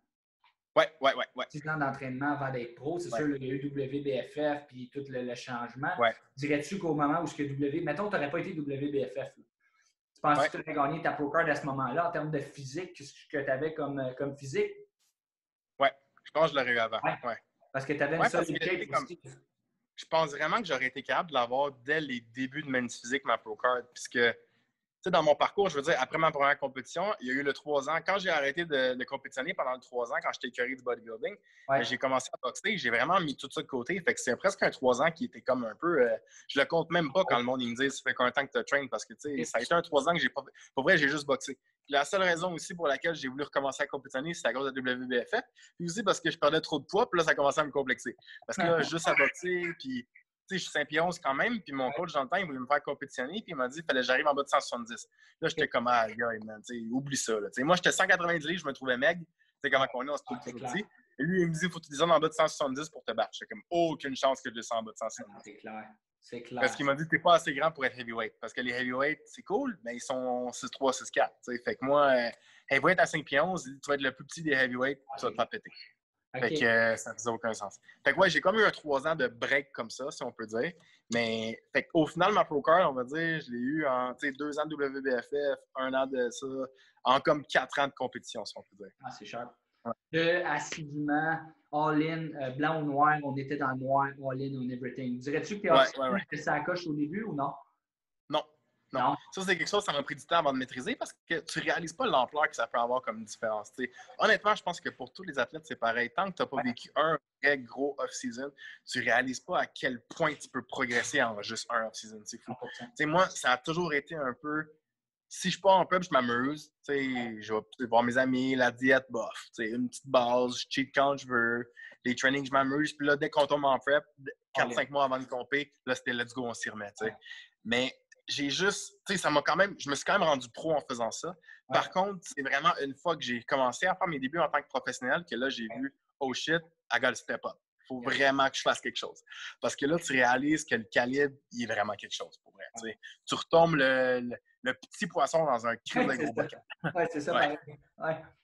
Oui, oui, oui. Ouais. 6 ans d'entraînement avant d'être pro. C'est sûr, il y a eu WBFF puis tout le, changement. Ouais. Dirais-tu qu'au moment où ce que W. Mettons, tu n'aurais pas été WBFF. Tu penses que tu aurais gagné ta Pro Card à ce moment-là en termes de physique, ce que tu avais comme, comme physique? Je pense que je l'aurais eu avant. Ouais. Parce que tu avais une ouais, comme... Je pense vraiment que j'aurais été capable de l'avoir dès les débuts de Men's Physique, ma Pro Card, puisque dans mon parcours, je veux dire, après ma première compétition, il y a eu le trois ans. Quand j'ai arrêté de, compétitionner pendant le trois ans, quand j'étais écœuré du bodybuilding, ben, j'ai commencé à boxer. J'ai vraiment mis tout ça de côté. Fait que c'est presque un trois ans qui était comme un peu. Euh, je le compte même pas quand le monde me dit ça fait de temps que tu train parce que ça a été un trois ans que j'ai pas. Pour vrai, j'ai juste boxé. la seule raison aussi pour laquelle j'ai voulu recommencer à compétitionner, c'est à cause de la WBFF. Puis aussi parce que je perdais trop de poids, puis là, ça commençait à me complexer. Parce que là, juste à boxer, puis je suis 5 pieds 11 quand même, puis mon coach, dans le temps, il voulait me faire compétitionner, puis il m'a dit fallait que j'arrive en bas de 170. Là, j'étais comme, ah, gars, man, oublie ça. Là. Moi, j'étais 190 je me trouvais maigre. Tu sais comment on est, on se trouve ah, petit. Et lui, il me dit, il faut que tu descendes en bas de 170 pour te battre. J'étais comme, aucune chance que je descende en bas de 170. Ah, c'est clair. C'est clair. Parce qu'il m'a dit, t'es pas assez grand pour être heavyweight. Parce que les heavyweights, c'est cool, mais ils sont 6'3, 6'4. Fait que moi, euh, heavyweight à 5 pieds 11, tu vas être le plus petit des heavyweights, tu vas te faire péter. Fait que euh, ça faisait aucun sens. Fait que ouais, j'ai comme eu un trois ans de break comme ça, si on peut dire. Mais fait au final, ma pro card, on va dire, je l'ai eu en deux ans de WBFF, un an de ça, en comme quatre ans de compétition, si on peut dire. Ah, c'est cher. De assidûment, all-in, euh, blanc ou noir, on était dans le noir, all-in on everything. Dirais-tu que tu ça coche au début ou non? Non. Non. Ça, c'est quelque chose, ça m'a pris du temps avant de maîtriser parce que tu réalises pas l'ampleur que ça peut avoir comme différence. Honnêtement, je pense que pour tous les athlètes, c'est pareil. Tant que tu n'as pas vécu un vrai gros off-season, tu réalises pas à quel point tu peux progresser en juste un off-season. C'est fou. moi, ça a toujours été un peu. Si je pars en pub, je m'amuse. Je vais voir mes amis, la diète, bof. Une petite base, je cheat quand je veux. Les trainings, je m'amuse. Puis là, dès qu'on tombe en prep, 4-5 mois avant de compter, là, c'était let's go, on s'y remet. Mais j'ai juste, tu sais, ça m'a quand même, je me suis quand même rendu pro en faisant ça. Par contre, c'est vraiment une fois que j'ai commencé à faire mes débuts en tant que professionnel que là, j'ai vu, oh shit, I gotta step up. Il faut vraiment que je fasse quelque chose. Parce que là, tu réalises que le calibre, il est vraiment quelque chose pour vrai. Tu retombes le, le, petit poisson dans un cri de gros bocal. Oui, c'est ça. Ouais.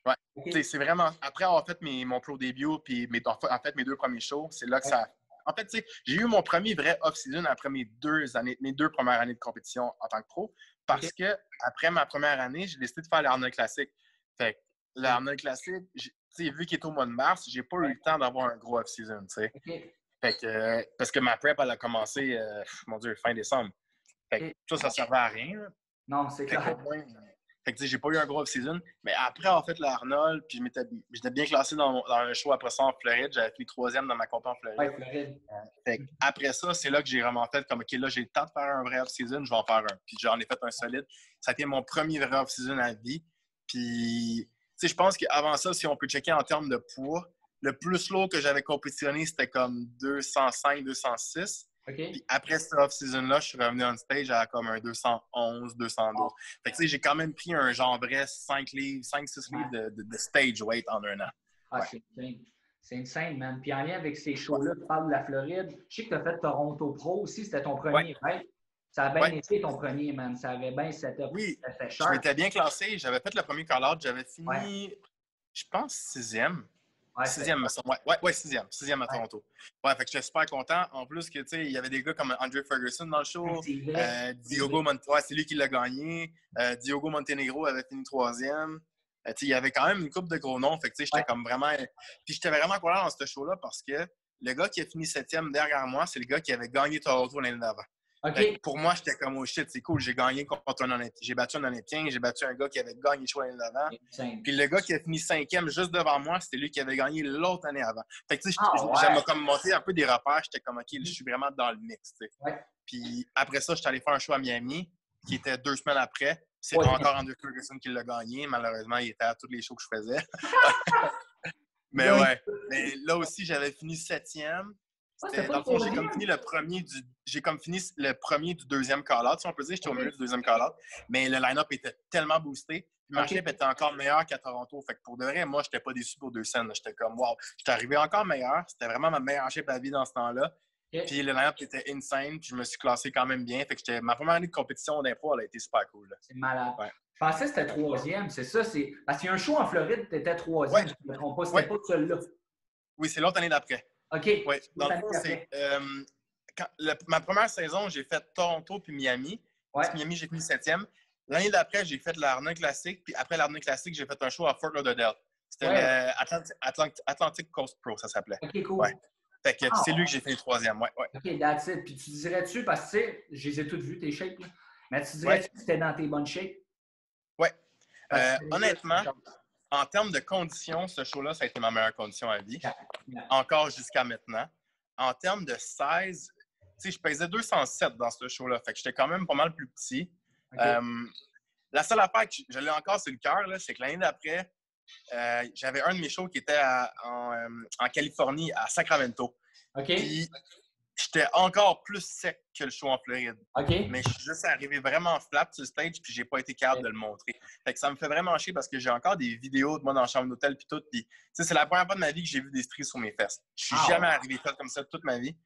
ouais. C'est vraiment, après avoir fait mes, mon pro début, puis mes, en fait, mes deux premiers shows, c'est là que ça en fait, j'ai eu mon premier vrai off-season après mes deux années, mes deux premières années de compétition en tant que pro. Parce que après ma première année, j'ai décidé de faire l'Arnold Classic. Fait l'Arnold Classic, vu qu'il est au mois de mars, j'ai pas eu le temps d'avoir un gros off-season, Fait que, parce que ma prep, elle a commencé, euh, mon Dieu, fin décembre. Fait que ça, ça servait à rien. Non, c'est clair. Fait que, j'ai pas eu un gros off-season. Mais après en fait l'Arnold, puis j'étais bien classé dans, un show après ça en Floride. J'avais fini troisième dans ma compé en Floride. Ouais, Floride. fait après ça, c'est là que j'ai vraiment fait comme, OK, là, j'ai le temps de faire un vrai off-season, je vais en faire un. Puis j'en ai fait un solide. Ça a été mon premier vrai off-season à vie. Puis, tu sais, je pense qu'avant ça, si on peut checker en termes de poids, le plus lourd que j'avais compétitionné, c'était comme 205, 206 après cette off-season-là, je suis revenu on stage à comme un 211, 212. Fait que j'ai quand même pris un genre vrai 5 livres, 5-6 livres de, stage weight en un an. Ah, c'est insane. C'est insane, man. Puis en lien avec ces shows-là, tu parles de la Floride. Je sais que tu as fait Toronto Pro aussi, c'était ton premier, right? Ça a bien été ton premier, man. Ça avait bien setup. Oui, je m'étais bien classé. J'avais fait le premier call-out. J'avais fini, je pense, sixième. Ouais, sixième, ouais, ouais, ouais, sixième. Sixième à Toronto. Ouais, fait que j'étais super content. En plus, que, tu sais, il y avait des gars comme Andrew Ferguson dans le show. Euh, Diogo Montenegro, ouais, c'est lui qui l'a gagné. Euh, Diogo Montenegro avait fini troisième. Euh, il y avait quand même une coupe de gros noms. Fait que, j'étais comme vraiment. Puis j'étais vraiment content dans ce show-là parce que le gars qui a fini septième derrière moi, c'est le gars qui avait gagné Toronto l'année d'avant. Pour moi, j'étais comme, oh shit, c'est cool, j'ai gagné contre un Olympien. J'ai battu un Olympien, j'ai battu un gars qui avait gagné le choix l'année d'avant. Puis le gars qui a fini cinquième juste devant moi, c'était lui qui avait gagné l'autre année avant. Fait que, tu sais, ah, comme monté un peu des repères, j'étais comme, OK, je suis vraiment dans le mix, Puis après ça, j'étais allé faire un show à Miami, qui était deux semaines après. C'est encore Andrew Ferguson qui l'a gagné. Malheureusement, il était à tous les shows que je faisais. Mais ouais. Mais là aussi, j'avais fini septième dans le fond, j'ai comme fini le premier du. J'ai comme fini le premier du deuxième call-out, si on peut dire. J'étais au milieu du deuxième call-out. Mais le line-up était tellement boosté. Puis ma okay. était encore meilleur qu'à Toronto. Fait que pour de vrai, moi, j'étais pas déçu pour deux scènes. J'étais comme wow. J'étais arrivé encore meilleur. C'était vraiment ma meilleure shape à vie dans ce temps-là. Puis le line-up était insane. Puis je me suis classé quand même bien. Fait que ma première année de compétition d'impro, elle a été super cool. C'est malade. Je pensais que c'était troisième, c'est ça. Parce qu'il y a un show en Floride, tu étais troisième, ouais. je ne me trompe pas. C'était pas celui-là. Oui, c'est l'autre année d'après. OK. Oui. Dans le fond, c'est. Euh, ma première saison, j'ai fait Toronto puis Miami. Ouais. Miami, j'ai fini septième. L'année d'après, j'ai fait l'Arnaud Classique. Puis après l'Arnaud Classique, j'ai fait un show à Fort Lauderdale. C'était ouais. Atlantic, Coast Pro, ça s'appelait. OK, cool. Ouais. Fait que ah, c'est lui que j'ai fait le troisième. Ouais, ouais. OK, that's it. Puis tu dirais-tu, parce que tu sais, je les ai toutes vues, tes shapes, là. mais tu dirais-tu que c'était dans tes bonnes shapes? Oui. Euh, honnêtement, en termes de conditions, ce show-là, ça a été ma meilleure condition à vie, encore jusqu'à maintenant. En termes de size, je pesais 207 dans ce show-là, fait que j'étais quand même pas mal plus petit. Euh, la seule affaire que je l'ai encore sur le cœur, c'est que l'année d'après, euh, j'avais un de mes shows qui était euh, en, Californie, à Sacramento. OK j'étais encore plus sec que le show en Floride. Mais je suis juste arrivé vraiment flat sur le stage puis j'ai pas été capable de le montrer. Fait que ça me fait vraiment chier parce que j'ai encore des vidéos de moi dans la chambre d'hôtel puis tout. Puis, c'est la première fois de ma vie que j'ai vu des stries sur mes fesses. Je suis ah jamais arrivé fait comme ça toute ma vie.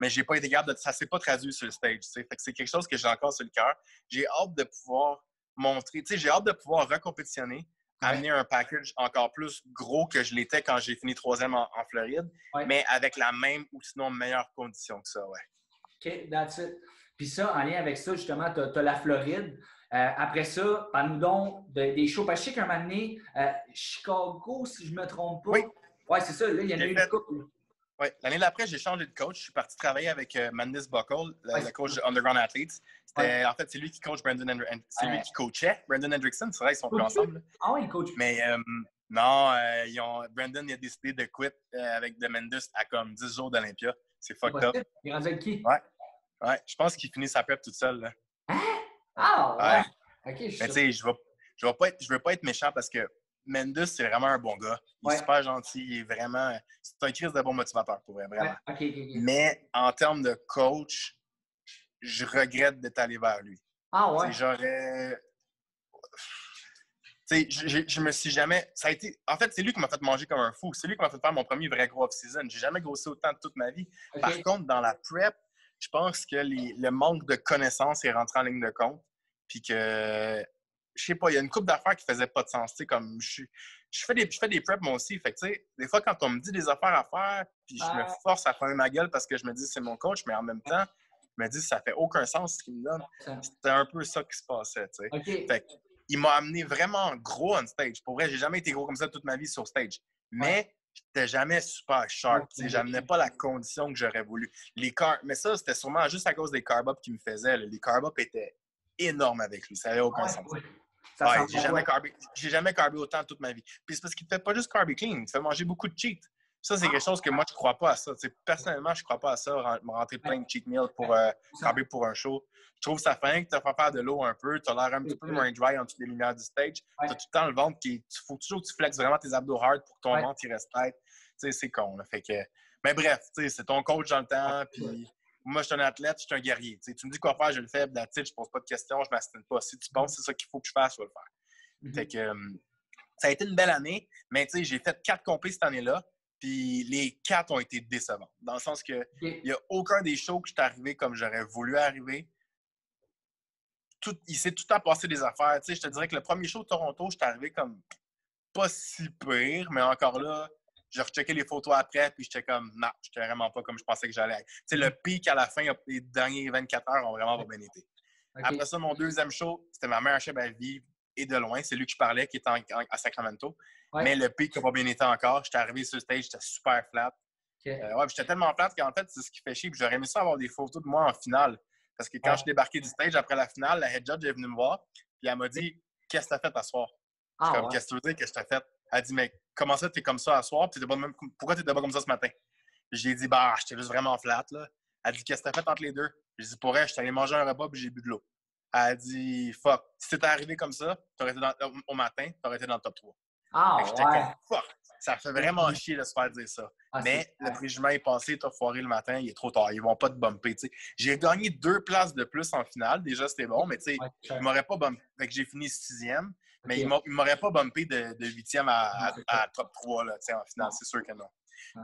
Mais j'ai pas été capable de. Ça s'est pas traduit sur le stage. Fait que c'est quelque chose que j'ai encore sur le cœur. J'ai hâte de pouvoir montrer. J'ai hâte de pouvoir recompétitionner amener un package encore plus gros que je l'étais quand j'ai fini troisième en, Floride, mais avec la même ou sinon meilleure condition que ça, ouais. OK, that's it. Puis ça, en lien avec ça, justement, tu as, la Floride. Euh, après ça, parle-nous donc des shows. Parce que je sais qu'un moment donné, euh, Chicago, si je ne me trompe pas. Oui. Oui, c'est ça. Là, il y en a eu une couple. Oui, l'année d'après, j'ai changé de coach. Je suis parti travailler avec euh, Mandis Buckle, le, coach de Underground Athletes. En fait, c'est lui qui coach Brandon. C'est lui qui coachait Brandon Hendrickson. C'est vrai, ils sont plus ensemble. Ah oui, il coach. Mais euh, non, euh, ils ont, Brandon a décidé de quitter avec The Mendes à comme 10 jours d'Olympia. C'est fucked up. Il est rendu avec qui? Ouais. Ouais, je pense qu'il finit sa prep toute seule. Là. Hein? Ah, ouais. OK, je Mais tu sais, je ne veux pas être méchant parce que Mendes, c'est vraiment un bon gars. Il est super gentil. Il est vraiment. C'est un crise de bon motivateur pour vrai, vraiment. Mais en termes de coach, je regrette d'être allé vers lui. Ah ouais? J'aurais. Tu sais, je, me suis jamais. Ça a été. En fait, c'est lui qui m'a fait manger comme un fou. C'est lui qui m'a fait faire mon premier vrai gros off-season. J'ai jamais grossi autant de toute ma vie. Par contre, dans la prep, je pense que le manque de connaissances est rentré en ligne de compte. Puis que je sais pas, il y a une couple d'affaires qui faisaient pas de sens. Tu sais, comme je, je, fais des, je fais des preps moi aussi. Fait tu sais, des fois, quand on me dit des affaires à faire, puis je me force à faire ma gueule parce que je me dis c'est mon coach, mais en même temps, je me dis ça fait aucun sens ce qu'il me donne. C'était un peu ça qui se passait. Tu sais. Fait il m'a amené vraiment gros on stage. Pour vrai, j'ai jamais été gros comme ça toute ma vie sur stage. Mais j'étais jamais super sharp. Okay. J'amenais pas la condition que j'aurais voulu. Les car... Mais ça, c'était sûrement juste à cause des carb-ups qu'il me faisait. Les carb-ups étaient énormes avec lui. Ça n'avait aucun sens j'ai jamais, carbé, jamais carbé autant toute ma vie. Puis c'est parce qu'il ne fait pas juste carby clean, il fait manger beaucoup de cheat. Ça, c'est quelque chose que moi, je ne crois pas à ça. personnellement, je ne crois pas à ça, rentrer plein de cheat meals pour euh, carber pour un show. Je trouve ça fin que tu vas faire de l'eau un peu, tu as l'air un petit peu moins dry en dessous des lumières du stage. Tu as tout le temps le ventre qui. Il faut toujours que tu flexes vraiment tes abdos hard pour que ton ventre il reste tête. C'est con. Fait que... Mais bref, c'est ton coach dans le temps. Puis moi, je suis un athlète, je suis un guerrier. tu me dis quoi faire, je le fais, la je ne pose pas de questions, je ne m'astine pas. Si tu penses que c'est ça qu'il faut que je fasse, je vais le faire. Mm-hmm. que, euh, ça a été une belle année, mais j'ai fait quatre compés cette année-là, puis les quatre ont été décevants. Dans le sens que il n'y a aucun des shows que je suis arrivé comme j'aurais voulu arriver. tout, il s'est tout le temps passé des affaires. Tu sais, je te dirais que le premier show de Toronto, je suis arrivé comme pas si pire, mais encore là, j'ai rechecké les photos après, puis j'étais comme, non, j'étais vraiment pas comme je pensais que j'allais Tu sais, le pic à la fin, les dernières 24 heures ont vraiment pas bien été. Après ça, mon deuxième show, c'était ma meilleure chef à et de loin. C'est lui que je parlais, qui était à Sacramento. Mais le pic n'a pas bien été encore. J'étais arrivé sur le stage, j'étais super flat. Euh, ouais, j'étais tellement flat qu'en fait, c'est ce qui fait chier. J'aurais aimé ça avoir des photos de moi en finale. Parce que quand je suis débarqué du stage après la finale, la head judge est venue me voir. Puis elle m'a dit Qu'est-ce que t'as fait à soir ah, comme, Qu'est-ce que tu veux dire que je t'ai fait Elle dit Mais comment ça, t'es comme ça à soir? Puis pas même... Pourquoi t'étais pas comme ça ce matin? J'ai dit Bah, j'étais juste vraiment flat. Là. Elle dit Qu'est-ce que t'as fait entre les deux? J'ai dit Pour elle, j'étais allé manger un repas puis j'ai bu de l'eau. Elle a dit Fuck, si c'était arrivé comme ça, été dans... au matin, t'aurais été dans le top 3. Ah, ouais. comme Fuck ça fait vraiment chier de se faire dire ça. Ah, mais le préjugement est passé, t'as foiré le matin, il est trop tard. Ils vont pas te bumper. J'ai gagné deux places de plus en finale. Déjà, c'était bon, mais ils ne m'auraient pas bumpé. j'ai fini sixième, mais ils ne m'auraient pas bumpé de, huitième à, top 3 là, en finale. C'est sûr que non.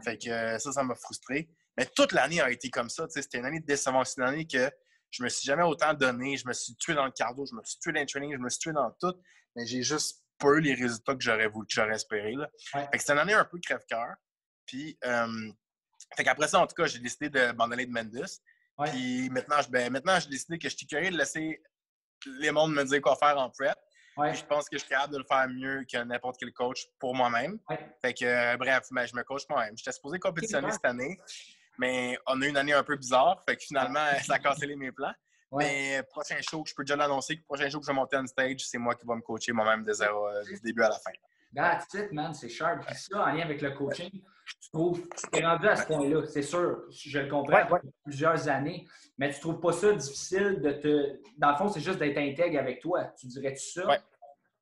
Fait que euh, ça, ça m'a frustré. Mais toute l'année a été comme ça. C'était une année de décevant. C'est une année que je me suis jamais autant donné. Je me suis tué dans le cardio, je me suis tué dans le training, je me suis tué dans tout. Mais j'ai juste peu les résultats que j'aurais voulu, que j'aurais espéré. Là. c'était une année un peu crève-cœur. Puis, euh, fait qu'après ça, en tout cas, j'ai décidé de m'abandonner de Mendes. Puis maintenant, ben, maintenant, j'ai décidé que je suis curieux de laisser les mondes me dire quoi faire en prep. Je pense que je suis capable de le faire mieux que n'importe quel coach pour moi-même. Fait que, euh, bref, ben, je me coach moi-même. J'étais supposé compétitionner cette année, mais on a eu une année un peu bizarre. Fait que finalement, ça a cassé mes plans. Mais prochain show, je peux déjà l'annoncer, le prochain show que je vais monter on stage, c'est moi qui vais me coacher moi-même de zéro, euh, du début à la fin. That's it, man, c'est sharp. Puis ça, en lien avec le coaching, tu trouves, tu es rendu à ce point-là, c'est sûr, je le comprends plusieurs années, mais tu trouves pas ça difficile de te. Dans le fond, c'est juste d'être intègre avec toi. Tu dirais-tu ça? Oui.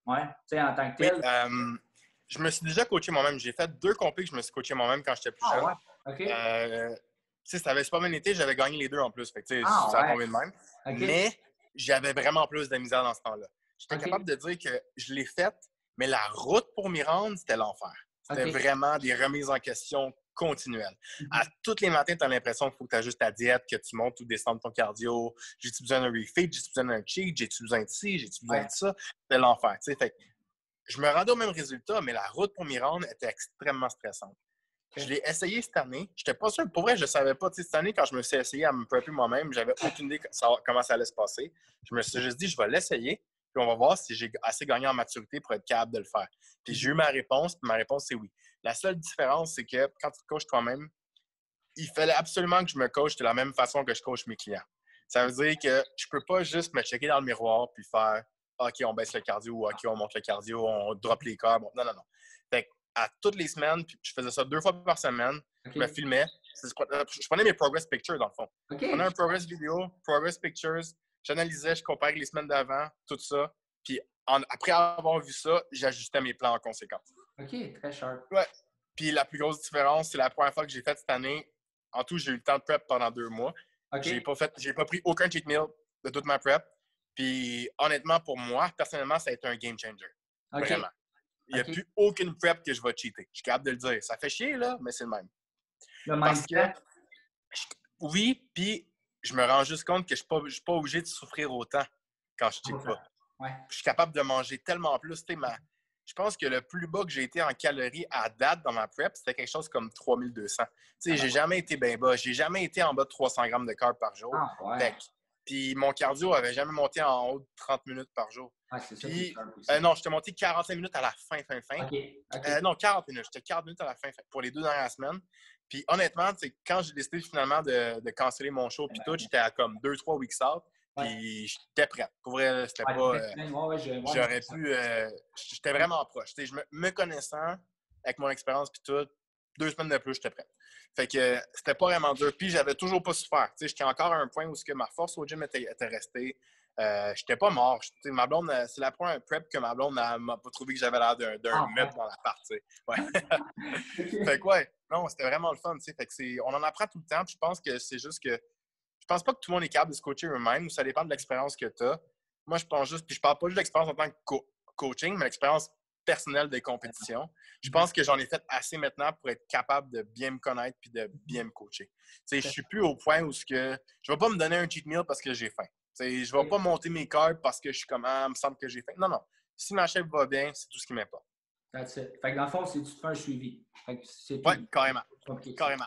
Ouais, tu sais, en tant que tel. Euh, je me suis déjà coaché moi-même. J'ai fait deux compés que je me suis coaché moi-même quand j'étais plus ah, jeune. Ouais. OK. Euh, sais, ça avait pas bien été, j'avais gagné les deux en plus. Fait que, ah, ça a tombé de même. Mais j'avais vraiment plus de misère dans ce temps-là. J'étais capable de dire que je l'ai faite, mais la route pour m'y rendre, c'était l'enfer. C'était vraiment des remises en question continuelles. Mhm. À tous les matins, tu as l'impression qu'il faut que tu ajustes ta diète, que tu montes ou descends ton cardio. J'ai-tu besoin d'un refeed? J'ai-tu besoin d'un cheat? J'ai-tu besoin de ci? J'ai-tu besoin de ça? C'était l'enfer. je me rendais au même résultat, mais la route pour m'y rendre était extrêmement stressante. Je l'ai essayé cette année. Je n'étais pas sûr. Pour vrai, je ne savais pas. cette année, quand je me suis essayé à me prepper moi-même, j'avais aucune idée comment ça allait se passer. Je me suis juste dit, je vais l'essayer, puis on va voir si j'ai assez gagné en maturité pour être capable de le faire. Puis j'ai eu ma réponse, puis ma réponse, c'est oui. La seule différence, c'est que quand tu te coaches toi-même, il fallait absolument que je me coach de la même façon que je coach mes clients. Ça veut dire que je ne peux pas juste me checker dans le miroir puis faire OK, on baisse le cardio ou OK, on monte le cardio, on drop les corps. Non, non, non. Fait à toutes les semaines, puis je faisais ça deux fois par semaine. Je me filmais. Je prenais mes progress pictures, dans le fond. Je prenais un progress vidéo, progress pictures. J'analysais, je comparais les semaines d'avant, tout ça. Puis après avoir vu ça, j'ajustais mes plans en conséquence. OK, très sharp. Ouais. Puis la plus grosse différence, c'est la première fois que j'ai fait cette année. En tout, j'ai eu le temps de prep pendant deux mois. J'ai pas fait, j'ai pas pris aucun cheat meal de toute ma prep. Puis honnêtement, pour moi, personnellement, ça a été un game changer. Vraiment. Il n'y a plus aucune prep que je vais cheater. Je suis capable de le dire. Ça fait chier, là, mais c'est le même. Le Parce que, oui, puis je me rends juste compte que je ne suis, pas obligé de souffrir autant quand je cheat pas. Je suis capable de manger tellement plus. Ma... Je pense que le plus bas que j'ai été en calories à date dans ma prep, c'était quelque chose comme 3200. Tu sais, ah, j'ai jamais été bien bas. J'ai jamais été en bas de 300 grammes de carbs par jour. Ah, puis mon cardio avait jamais monté en haut de 30 minutes par jour. Ah, c'est ça. Euh, non, j'étais monté 45 minutes à la fin, fin, fin. Euh, non, 40 minutes. J'étais 40 minutes à la fin, pour les deux dernières semaines. Puis honnêtement, quand j'ai décidé finalement de, de canceller mon show, puis tout, j'étais à comme 2-3 weeks out. Puis j'étais prêt. Pour vrai, c'était pas. Euh, j'aurais pu. j'étais vraiment proche. Je me, me, connaissant, avec mon expérience, puis tout, deux semaines de plus, j'étais prêt. Fait que c'était pas vraiment dur. Puis j'avais toujours pas souffert. J'étais encore à un point où que ma force au gym était, était restée. Euh, j'étais pas mort. Ma blonde, euh, c'est la première prep que ma blonde m'a pas trouvé que j'avais l'air d'un ah, mec dans la partie. Ouais. fait que ouais, non, c'était vraiment le fun. Fait que on en apprend tout le temps. je pense que c'est juste que je pense pas que tout le monde est capable de se coacher eux-mêmes. Ça dépend de l'expérience que tu as. Moi, je pense juste, puis je parle pas juste d'expérience en tant que coaching, mais l'expérience personnelle des compétitions. Je mm-hmm. pense que j'en ai fait assez maintenant pour être capable de bien me connaître puis de bien me coacher. Je suis plus au point où ce que je vais pas me donner un cheat meal parce que j'ai faim. Je ne vais pas monter mes carbs parce que je suis comme, ah, il me semble que j'ai fait. Non, non. Si ma chef va bien, c'est tout ce qui m'importe. That's it. Fait que dans le fond, c'est tu te fais un suivi. Oui, carrément. Carrément.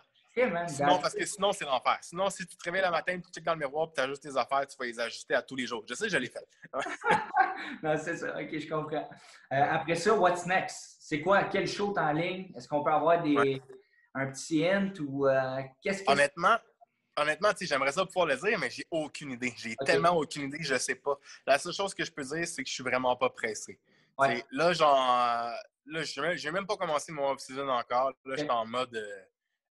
sinon, parce que sinon, c'est l'enfer. Sinon, si tu te réveilles le matin, tu checkes dans le miroir, tu ajustes tes affaires, tu vas les ajuster à tous les jours. Je sais, je l'ai fait. non, c'est ça. OK, je comprends. Euh, après ça, what's next? C'est quoi? Quel show en ligne? Est-ce qu'on peut avoir des, un petit hint ou euh, qu'est-ce que. Honnêtement, honnêtement, j'aimerais ça pouvoir le dire, mais j'ai aucune idée. J'ai tellement aucune idée que je ne sais pas. La seule chose que je peux dire, c'est que je suis vraiment pas pressé. Là, genre, là, j'ai même pas commencé mon off-season encore. Là, je suis en mode. Euh,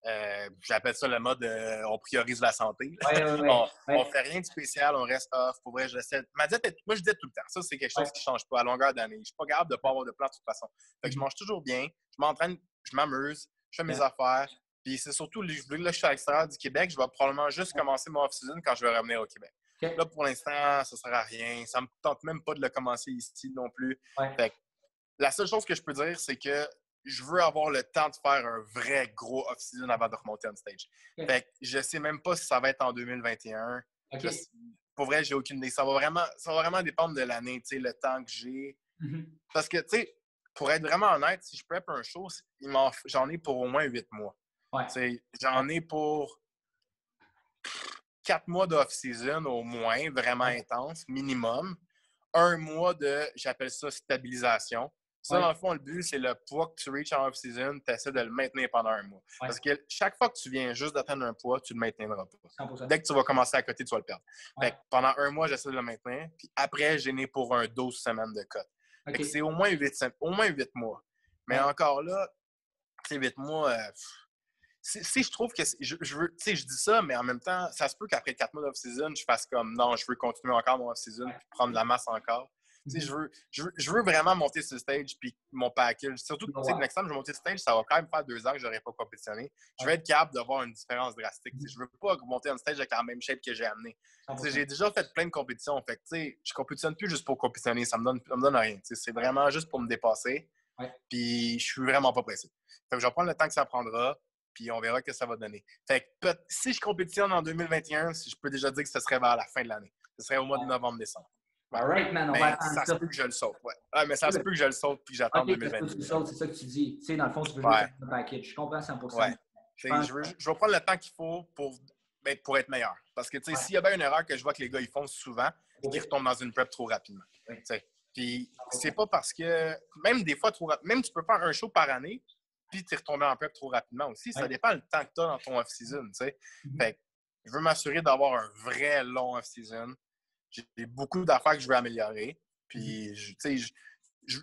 euh, j'appelle ça le mode on priorise la santé. on, ne fait rien de spécial, on reste off. Pour vrai, je Ma diète, moi, je dis tout le temps. Ça, c'est quelque chose qui ne change pas à longueur d'année. Je suis pas capable de ne pas avoir de plan de toute façon. Fait que je mm-hmm. mange toujours bien, je m'entraîne, je m'amuse, je fais mes affaires. Puis c'est surtout, là, je suis à l'extérieur du Québec, je vais probablement juste commencer mon off-season quand je vais revenir au Québec. Là, pour l'instant, ça ne sert à rien. Ça ne me tente même pas de le commencer ici non plus. la seule chose que je peux dire, c'est que je veux avoir le temps de faire un vrai gros off-season avant de remonter on stage. Fait je sais même pas si ça va être en 2021. pour vrai, j'ai aucune idée. Ça va vraiment, ça va vraiment dépendre de l'année, le temps que j'ai. Mm-hmm. Parce que, tu sais, pour être vraiment honnête, si je prépare un show, j'en ai pour au moins huit mois. J'en ai pour quatre mois d'off-season au moins, vraiment intense, minimum. Un mois de, j'appelle ça stabilisation. Ça, dans le fond, le but, c'est le poids que tu reaches en off-season, tu essaies de le maintenir pendant un mois. Parce que chaque fois que tu viens juste d'atteindre un poids, tu ne le maintiendras pas. Dès que tu vas commencer à côté, tu vas le perdre. pendant un mois, j'essaie de le maintenir. Puis après, j'ai né pour un 12 semaines de cote. C'est au moins 8, au moins 8 mois. Mais encore là, c'est 8 mois, euh, si je trouve que je, veux, tu sais, je dis ça, mais en même temps, ça se peut qu'après quatre mois d'off-season, je fasse comme non, je veux continuer encore mon off-season, puis prendre de la masse encore. Sais, je, veux, je, veux, vraiment monter le stage, puis mon package. Surtout, tu sais, next time je vais monter sur stage, ça va quand même faire deux ans que je n'aurai pas compétitionné. Je vais être capable d'avoir une différence drastique. Je ne veux pas monter en stage avec la même shape que j'ai amené. J'ai déjà fait plein de compétitions. Fait que, tu sais, je compétitionne plus juste pour compétitionner. Ça me donne, me donne rien. C'est vraiment juste pour me dépasser. Puis je suis vraiment pas pressé. Fait que je vais prendre le temps que ça prendra puis on verra ce que ça va donner. Fait que si je compétitionne en 2021, je peux déjà dire que ce serait vers la fin de l'année. Ce serait au mois de novembre-décembre. All right, man, on va ça. se peut que je le saute, ouais. ouais mais ça se peut que je le saute puis j'attends okay, 2021. Tu c'est ça que tu dis. Tu sais, dans le fond, tu veux ouais. un package. Je comprends 100 ouais. je, je, veux, je vais prendre le temps qu'il faut pour, ben, pour être meilleur. Parce que, tu sais, s'il y a bien une erreur que je vois que les gars ils font souvent, c'est qu'ils retombent dans une prep trop rapidement. Puis c'est pas parce que, même des fois, trop même tu peux faire un show par année, puis tu es retombé en prep trop rapidement aussi. Ça dépend du temps que tu as dans ton off-season. Mm-hmm. Fait je veux m'assurer d'avoir un vrai long off-season. J'ai beaucoup d'affaires que je veux améliorer. Puis, mm-hmm. tu sais,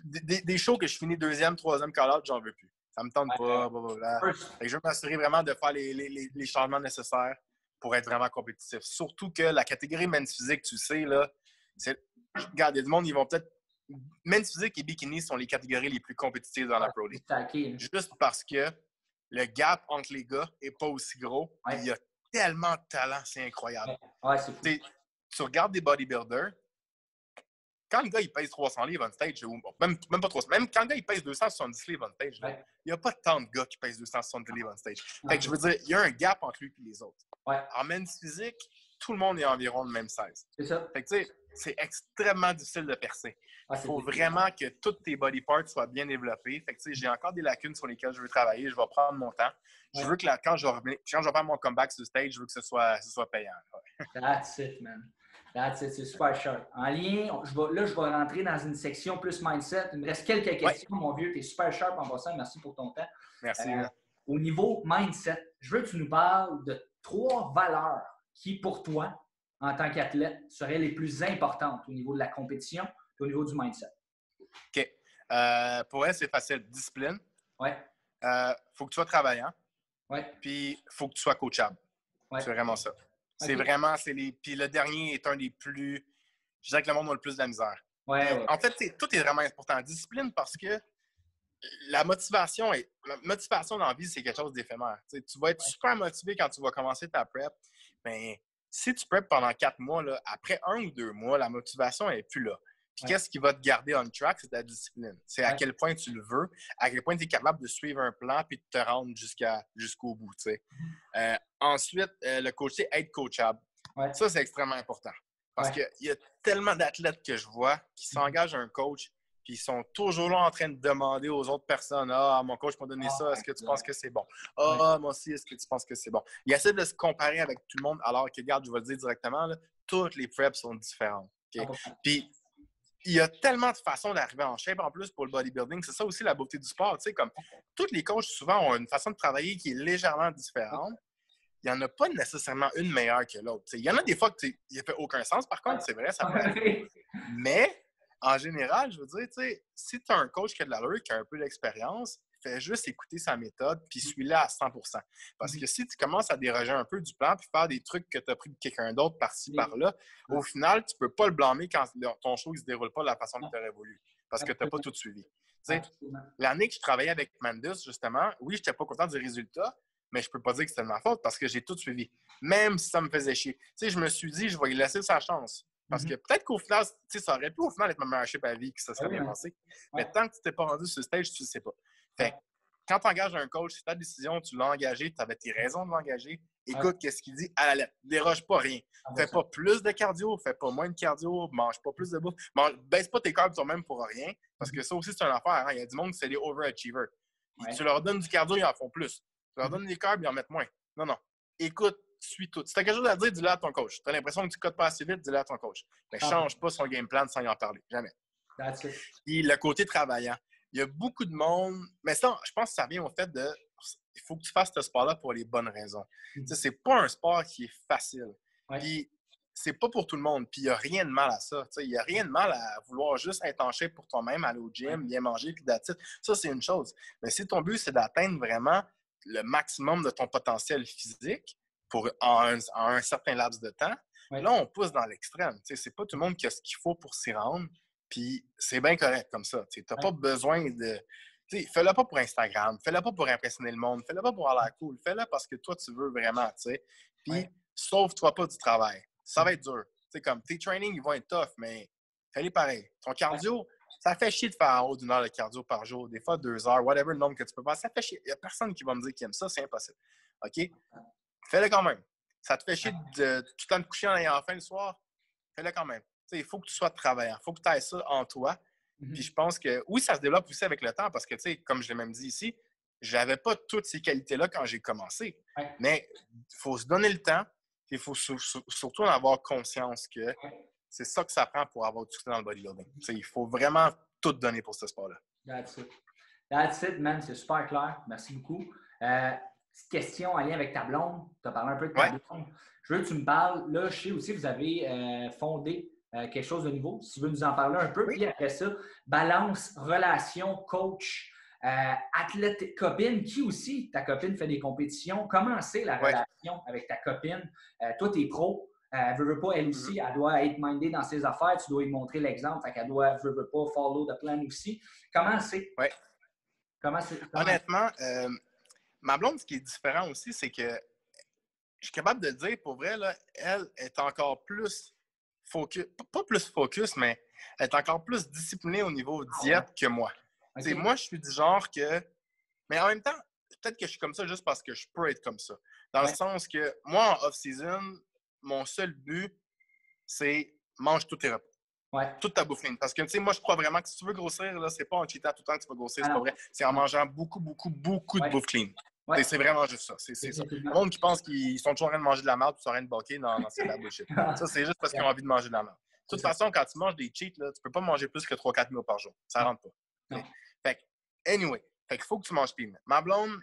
des, des, shows que je finis deuxième, troisième call-out, j'en veux plus. Ça me tente pas. je veux m'assurer vraiment de faire les, les, les, changements nécessaires pour être vraiment compétitif. Surtout que la catégorie men's physique, tu sais, là, regarde, il y a du monde, ils vont peut-être men's physique et bikini sont les catégories les plus compétitives dans la Pro League. Juste parce que le gap entre les gars n'est pas aussi gros. Il y a tellement de talent, c'est incroyable. tu regardes des bodybuilders, quand le gars il pèse 300 livres on stage, ou même, même pas 300, même quand le gars il pèse 270 livres on stage, il n'y a pas tant de gars qui pèsent 270 livres on stage. Fait que je veux dire, il y a un gap entre lui et les autres. En men's physique, tout le monde est environ le même size. C'est ça. Fait que tu sais, c'est extrêmement difficile de percer. Il faut vraiment que tous tes body parts soient bien développés. Fait que, j'ai encore des lacunes sur lesquelles je veux travailler. Je vais prendre mon temps. Je veux que quand, je vais, quand je vais faire mon comeback sur stage, je veux que ce soit, ce soit payant. That's it, man. That's it. C'est super sharp. En lien, je vais, là, je vais rentrer dans une section plus mindset. Il me reste quelques questions, mon vieux. Tu es super sharp en passant. Merci pour ton temps. Merci. Euh, au niveau mindset, je veux que tu nous parles de trois valeurs qui, pour toi, en tant qu'athlète seraient les plus importantes au niveau de la compétition et au niveau du mindset? OK. Euh, pour elle, c'est facile. Discipline. Oui. Il euh, faut que tu sois travaillant. Oui. Puis, il faut que tu sois coachable. Ouais. C'est vraiment ça. C'est vraiment, c'est les. Puis le dernier est un des plus. Je dirais que le monde a le plus de la misère. Ouais, En fait, tout est vraiment important. Discipline parce que la motivation est. La motivation dans la vie, c'est quelque chose d'éphémère. Tu vas être super motivé quand tu vas commencer ta prep, mais si tu prep pendant quatre mois, là, après un ou deux mois, la motivation n'est plus là. Puis qu'est-ce qui va te garder on track? C'est ta discipline. C'est à quel point tu le veux, à quel point tu es capable de suivre un plan puis de te rendre jusqu'à, jusqu'au bout. Euh, ensuite, euh, le coach, c'est être coachable. Ça, c'est extrêmement important. Parce qu'il y a tellement d'athlètes que je vois qui mm-hmm. s'engagent un coach, puis ils sont toujours là en train de demander aux autres personnes Ah, mon coach m'a donné ah, ça, est-ce que tu penses que c'est bon? Ah, moi aussi, est-ce que tu penses que c'est bon? Il essaie de se comparer avec tout le monde, alors que, regarde, je vais le dire directement, toutes les preps sont différentes. Puis, il y a tellement de façons d'arriver en shape en plus pour le bodybuilding. C'est ça aussi la beauté du sport. Tu sais, comme tous les coachs, souvent, ont une façon de travailler qui est légèrement différente. Il n'y en a pas nécessairement une meilleure que l'autre. Il y en a des fois qui ne fait aucun sens, par contre, c'est vrai, ça peut Mais en général, je veux dire, si tu as un coach qui a de l'allure, qui a un peu d'expérience, fais juste écouter sa méthode, puis suis-la à 100% Parce que si tu commences à déroger un peu du plan, puis faire des trucs que tu as pris de quelqu'un d'autre par-ci, par-là, au final, tu ne peux pas le blâmer quand ton show ne se déroule pas de la façon que tu aurais voulu. Parce que tu n'as pas tout suivi. L'année que je travaillais avec Mandus, justement, oui, je n'étais pas content du résultat, mais je ne peux pas dire que c'était de ma faute parce que j'ai tout suivi. Même si ça me faisait chier. je me suis dit, je vais lui laisser sa chance. Parce que mm-hmm. peut-être qu'au final, ça aurait pu au final être ma meilleure shape à vie, que ça serait ah bien passé. Mais tant que tu t'es pas rendu sur le stage, tu ne sais pas. Fait quand tu engages un coach, c'est ta décision, tu l'as engagé, tu avais tes raisons de l'engager, écoute qu'est-ce qu'il dit? À la lettre. Déroge pas rien. Ah, fais pas plus de cardio, fais pas moins de cardio, mange pas plus de bouffe. Mange, baisse pas tes carbs toi-même pour rien. Parce que mm-hmm. ça aussi, c'est une affaire. Hein. Il y a du monde qui c'est des overachievers. Tu leur donnes du cardio, ils en font plus. Tu leur mm-hmm. donnes des carbs, ils en mettent moins. Non, non. Écoute, suis tout. Si tu as quelque chose à dire, dis-le à ton coach. Tu as l'impression que tu codes pas assez vite, dis-le à ton coach. Mais ah. change pas son game plan sans y en parler. Jamais. Puis le côté travaillant. Il y a beaucoup de monde. Mais ça, je pense que ça vient au fait de. Il faut que tu fasses ce sport-là pour les bonnes raisons. Mm. C'est pas un sport qui est facile. Puis c'est pas pour tout le monde. Puis il n'y a rien de mal à ça. Il n'y a rien de mal à vouloir juste être en shape pour toi-même, aller au gym, bien manger, puis d'attitude. Ça, c'est une chose. Mais si ton but, c'est d'atteindre vraiment le maximum de ton potentiel physique, pour, en, un, certain laps de temps. Là, on pousse dans l'extrême. C'est pas tout le monde qui a ce qu'il faut pour s'y rendre. Puis c'est bien correct comme ça. Tu n'as pas besoin de. Fais-le pas pour Instagram, fais-le pas pour impressionner le monde, fais-le pas pour avoir la cool, fais-le parce que toi, tu veux vraiment. Puis sauve-toi pas du travail. Ça va être dur. sais comme tes trainings, ils vont être tough, mais fais-les pareil. Ton cardio, ça fait chier de faire en haut d'une heure de cardio par jour, des fois deux heures, whatever le nombre que tu peux faire. Ça fait chier. Il n'y a personne qui va me dire qu'il aime ça, c'est impossible. OK? Fais-le quand même. Ça te fait chier de tout le temps de coucher en ayant faim le soir? Fais-le quand même. il faut que tu sois travaillant. Il faut que tu aies ça en toi. Puis mm-hmm. je pense que oui, ça se développe aussi avec le temps parce que, tu sais, comme je l'ai même dit ici, je n'avais pas toutes ces qualités-là quand j'ai commencé. Mais il faut se donner le temps. Il faut surtout en avoir conscience que c'est ça que ça prend pour avoir du succès dans le bodybuilding. Il faut vraiment tout donner pour ce sport-là. That's it. That's it, man. C'est super clair. Merci beaucoup. Euh, question en lien avec ta blonde. Tu as parlé un peu de ta blonde. Je veux que tu me parles. Là, je sais aussi que vous avez euh, fondé euh, quelque chose de nouveau. Si tu veux nous en parler un peu. Puis après ça, balance, relation, coach, euh, athlète, copine. Qui aussi, ta copine fait des compétitions? Comment c'est la relation avec ta copine? toi, tu es pro. Elle veut, veut pas, elle aussi, mm-hmm. elle doit être mindée dans ses affaires. Tu dois lui montrer l'exemple. Fait qu'elle doit, veut, veut pas, follow the plan aussi. Comment c'est? Oui. Comment c'est? Honnêtement, Ma blonde, ce qui est différent aussi, c'est que je suis capable de dire, pour vrai, là, elle est encore plus focus, pas plus focus, mais elle est encore plus disciplinée au niveau ah diète que moi. Moi, je suis du genre que. Mais en même temps, peut-être que je suis comme ça juste parce que je peux être comme ça. Dans le sens que moi, en off-season, mon seul but, c'est mange tous tes repas. Toute ta bouffe Parce que, tu sais, moi, je crois vraiment que si tu veux grossir, là, c'est pas en cheatant tout le temps que tu vas grossir, c'est pas vrai. C'est en mangeant beaucoup, beaucoup, beaucoup de bouffe clean. C'est vraiment juste ça. C'est ça. Le monde qui pense qu'ils sont toujours en train de manger de la merde et sont en train de boquer, non, non c'est de la bullshit. ça, c'est juste parce qu'ils ont envie de manger de la merde. De toute façon, quand tu manges des cheats, là, tu peux pas manger plus que 3-4 meals par jour. Ça rentre pas. Fait anyway, fait qu'il faut que tu manges clean. Ma blonde,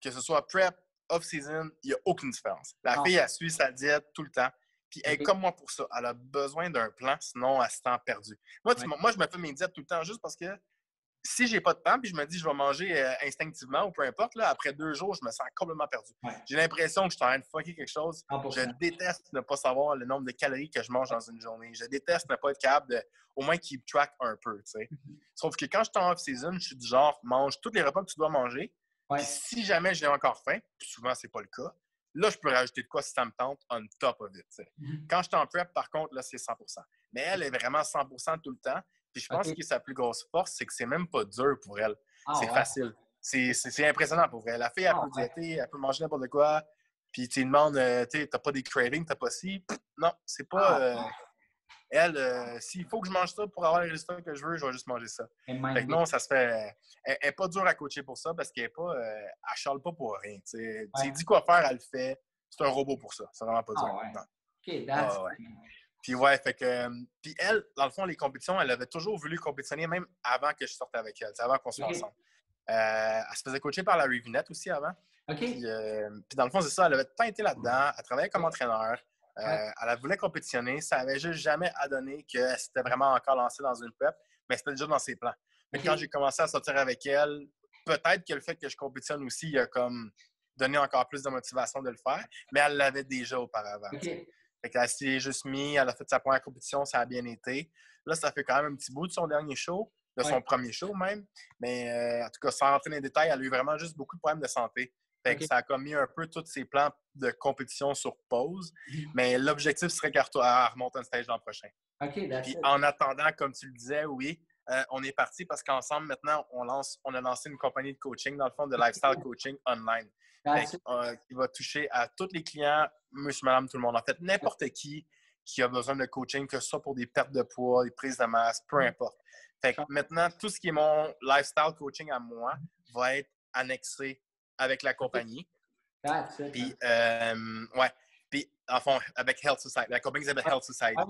que ce soit prep, off-season, il n'y a aucune différence. La fille, elle suit sa diète tout le temps. Puis elle est comme moi pour ça. Elle a besoin d'un plan, sinon elle se sent perdue. Moi, moi, je me fais mes diètes tout le temps juste parce que si j'ai pas de temps, puis je me dis je vais manger euh, instinctivement ou peu importe, là, après deux jours, je me sens complètement perdu. J'ai l'impression que je suis en train de fucker quelque chose. Je déteste ne pas savoir le nombre de calories que je mange dans une journée. Je déteste ne pas être capable de au moins keep track un peu. Sauf que quand je suis en off-season, je suis du genre mange tous les repas que tu dois manger. Puis si jamais j'ai encore faim, puis souvent c'est pas le cas, là je peux rajouter de quoi si ça me tente on top of it. Mm-hmm. Quand je suis en prep, par contre, là c'est 100% Mais elle est vraiment 100% tout le temps. Puis je pense que sa plus grosse force, c'est que c'est même pas dur pour elle. Ah, c'est facile. C'est impressionnant pour elle. La fille, elle ah, peut diéter, elle peut manger n'importe quoi. Puis tu demandes, euh, tu n'as pas des cravings, t'as pas si. Non, c'est pas. Ah, euh, Elle, euh, s'il faut que je mange ça pour avoir les résultats que je veux, je vais juste manger ça. Fait que non, ça se fait. Elle n'est pas dure à coacher pour ça parce qu'elle est pas. Euh, elle charle pas pour rien. Tu ouais. dis quoi faire, elle le fait. C'est un robot pour ça. C'est vraiment pas dur. Ah, ouais. OK, that's Puis ouais, fait que. Euh, puis elle, dans le fond, les compétitions, elle avait toujours voulu compétitionner même avant que je sorte avec elle, avant qu'on soit ensemble. elle se faisait coacher par la Rivinette aussi avant. OK. Puis, puis dans le fond, c'est ça, elle avait pas été là-dedans. Elle travaillait comme entraîneur. Euh, elle voulait compétitionner. Ça n'avait juste jamais à donner que c'était vraiment encore lancé dans une PEP, mais c'était déjà dans ses plans. Mais quand j'ai commencé à sortir avec elle, peut-être que le fait que je compétitionne aussi, il a comme donné encore plus de motivation de le faire, mais elle l'avait déjà auparavant. Okay. Fait qu'elle s'est juste mis, elle a fait sa première compétition, ça a bien été. Là, ça fait quand même un petit bout de son dernier show, de son premier show même. Mais euh, en tout cas, sans rentrer dans les détails, elle a eu vraiment juste beaucoup de problèmes de santé. Fait que ça a commis un peu tous ses plans de compétition sur pause. Mhm. Mais l'objectif serait qu'elle remonte un stage l'an prochain. OK, Puis en attendant, comme tu le disais, oui, euh, on est parti parce qu'ensemble, maintenant, on, lance, on a lancé une compagnie de coaching, dans le fond, de lifestyle coaching online. Euh, qui va toucher à tous les clients, monsieur, madame, tout le monde. En fait, n'importe qui qui a besoin de coaching, que ce soit pour des pertes de poids, des prises de masse, peu mhm. importe. Fait que maintenant, tout ce qui est mon lifestyle coaching à moi va être annexé avec la compagnie. Puis, euh, ouais. Puis, en fond, avec Health Society. La compagnie s'appelle Health Society. Ah,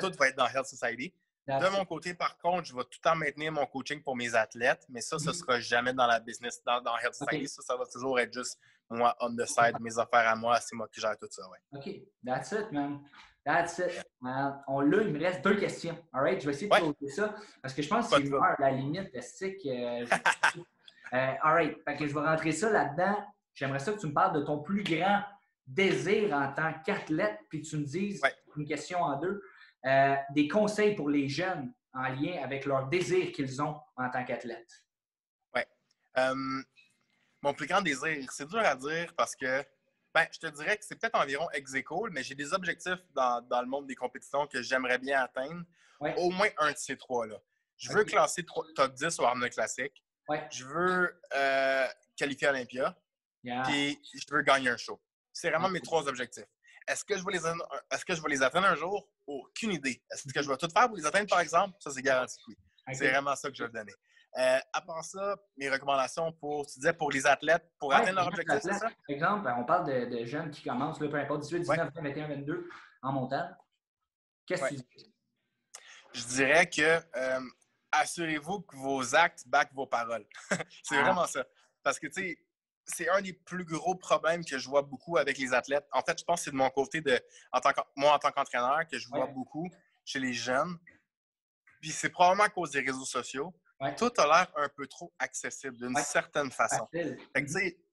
tout va être dans Health Society. De mon côté, par contre, je vais tout le temps maintenir mon coaching pour mes athlètes, mais ça, ce ne mm-hmm. sera jamais dans la business, dans, dans Health Society. Ça, ça va toujours être juste moi, on the side, mes affaires à moi, c'est moi qui gère tout ça. Ouais. OK. That's it, man. That's it. on l'a, il me reste deux questions. All right? Je vais essayer de poser ça parce que je pense que c'est la limite estique. Euh, Euh, all right. que je vais rentrer ça là-dedans. J'aimerais ça que tu me parles de ton plus grand désir en tant qu'athlète, puis tu me dises, une question en deux, euh, des conseils pour les jeunes en lien avec leur désir qu'ils ont en tant qu'athlète. Oui. Euh, mon plus grand désir, c'est dur à dire parce que ben, je te dirais que c'est peut-être environ ex mais j'ai des objectifs dans, le monde des compétitions que j'aimerais bien atteindre. Au moins un de ces trois-là. Je veux classer top 10 au Arnold Classique. Je veux euh, qualifier Olympia. Et je veux gagner un show. C'est vraiment mes trois objectifs. Est-ce que, je vais les, est-ce que je vais les atteindre un jour? Aucune idée. Est-ce que je vais tout faire pour les atteindre, par exemple? Ça, c'est garanti oui. C'est vraiment ça que je vais donner. Euh, à part ça, mes recommandations pour, tu disais, pour les athlètes, pour atteindre leur objectif, c'est ça? Par exemple, ben, on parle de, jeunes qui commencent, peu importe, 18, 19, 20, 21, 22, en montagne. Qu'est-ce que tu dis? Je dirais que euh, assurez-vous que vos actes backent vos paroles. c'est ah. vraiment ça. Parce que, tu sais, c'est un des plus gros problèmes que je vois beaucoup avec les athlètes. En fait, je pense que c'est de mon côté, de, en tant moi en tant qu'entraîneur, que je vois beaucoup chez les jeunes. Puis c'est probablement à cause des réseaux sociaux. Tout a l'air un peu trop accessible d'une certaine façon.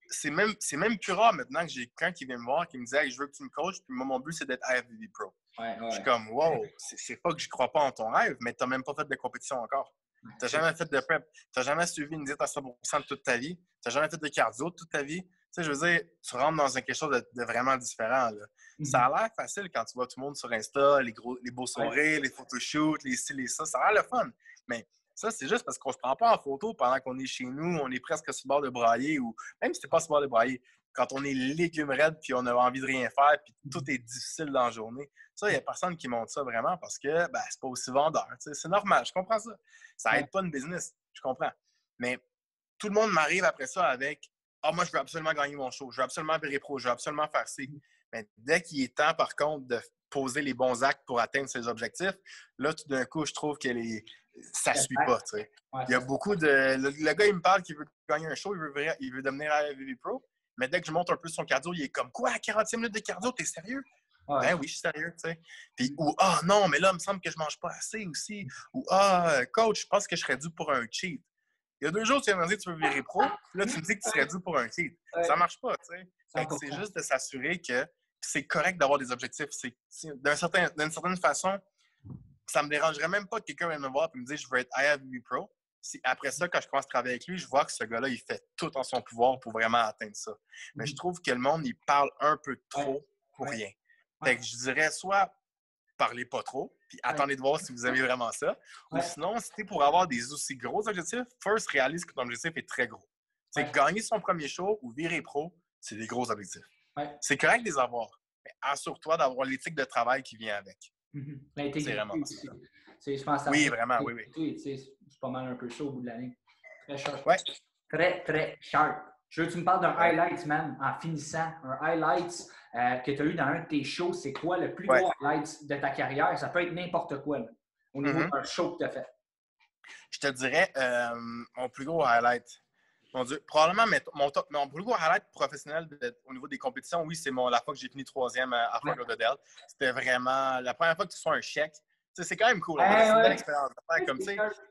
C'est même, même plus rare maintenant que j'ai quelqu'un qui vient me voir qui me dit Je veux que tu me coaches, puis moi, mon but, c'est d'être IFBB Pro. Je suis comme, wow, c'est pas que je crois pas en ton rêve, mais tu n'as même pas fait de compétition encore. Tu n'as jamais fait de prep. Tu n'as jamais suivi une diète à 100% toute ta vie. Tu n'as jamais fait de cardio toute ta vie. Tu sais, je veux dire, tu rentres dans quelque chose de, vraiment différent. Ça a mm-hmm. l'air facile quand tu vois tout le monde sur Insta, les, gros, les beaux sourires, les photoshoots, les ci, les ça. Ça a l'air le fun. Mais ça, c'est juste parce qu'on ne se prend pas en photo pendant qu'on est chez nous, on est presque sur le bord de brailler ou même si tu pas sur le bord de brailler, quand on est légumes raides puis on a envie de rien faire puis tout est difficile dans la journée. Ça, il n'y a personne qui montre ça vraiment parce que ben, c'est pas aussi vendeur. C'est normal, je comprends ça. Ça aide pas une business, je comprends. Mais tout le monde m'arrive après ça avec Ah, moi, je veux absolument gagner mon show, je veux absolument virer pro, je veux absolument faire ci. Mais dès qu'il est temps, par contre, de poser les bons actes pour atteindre ses objectifs, là, tout d'un coup, je trouve que les... ça ne suit pas. il y a beaucoup de. Le, gars, il me parle qu'il veut gagner un show, il veut, il veut devenir AVV Pro. Mais dès que je monte un peu son cardio, il est comme Quoi, 40 minutes de cardio, t'es sérieux? Ben oui, je suis sérieux, tu sais. Puis, ou Ah non, mais là, il me semble que je mange pas assez aussi. Ou Ah, coach, je pense que je serais dû pour un cheat. Il y a deux jours, tu viens me dire que tu veux virer pro, là, tu me dis que tu serais dû pour un cheat. Ça marche pas, tu sais. C'est juste de s'assurer que c'est correct d'avoir des objectifs. D'une certain, certaine façon, ça me dérangerait même pas que quelqu'un vienne me voir et me dise je veux être IFBB Pro après ça, quand je commence à travailler avec lui, je vois que ce gars-là, il fait tout en son pouvoir pour vraiment atteindre ça. Mais je mmh. trouve que le monde, il parle un peu trop pour rien. Fait que je dirais soit parlez pas trop, puis attendez de voir si vous aimez vraiment ça. Ou sinon, si pour avoir des aussi gros objectifs, first réalise que ton objectif est très gros. C'est gagner son premier show ou virer pro, c'est des gros objectifs. C'est correct de les avoir, mais assure-toi d'avoir l'éthique de travail qui vient avec. Mhm. C'est vraiment ça. Je pense Oui, vraiment, oui, oui. C'est pas mal un peu ça au bout de l'année. Très sharp. Ouais. Très, très sharp. Je veux que tu me parles d'un highlight, man, en finissant. Un highlight euh, que tu as eu dans un de tes shows. C'est quoi le plus Ouais. gros highlight de ta carrière? Ça peut être n'importe quoi, là, au niveau Mhm. d'un show que tu as fait. Je te dirais, euh, mon plus gros highlight. Mon Dieu, probablement mais mon, top, mon plus gros highlight professionnel de- au niveau des compétitions, oui, c'est la fois que j'ai fini troisième à, à Lauderdale. C'était vraiment la première fois que tu sois un chèque. C'est quand même cool. hein, c'est une ouais. belle expérience de faire comme,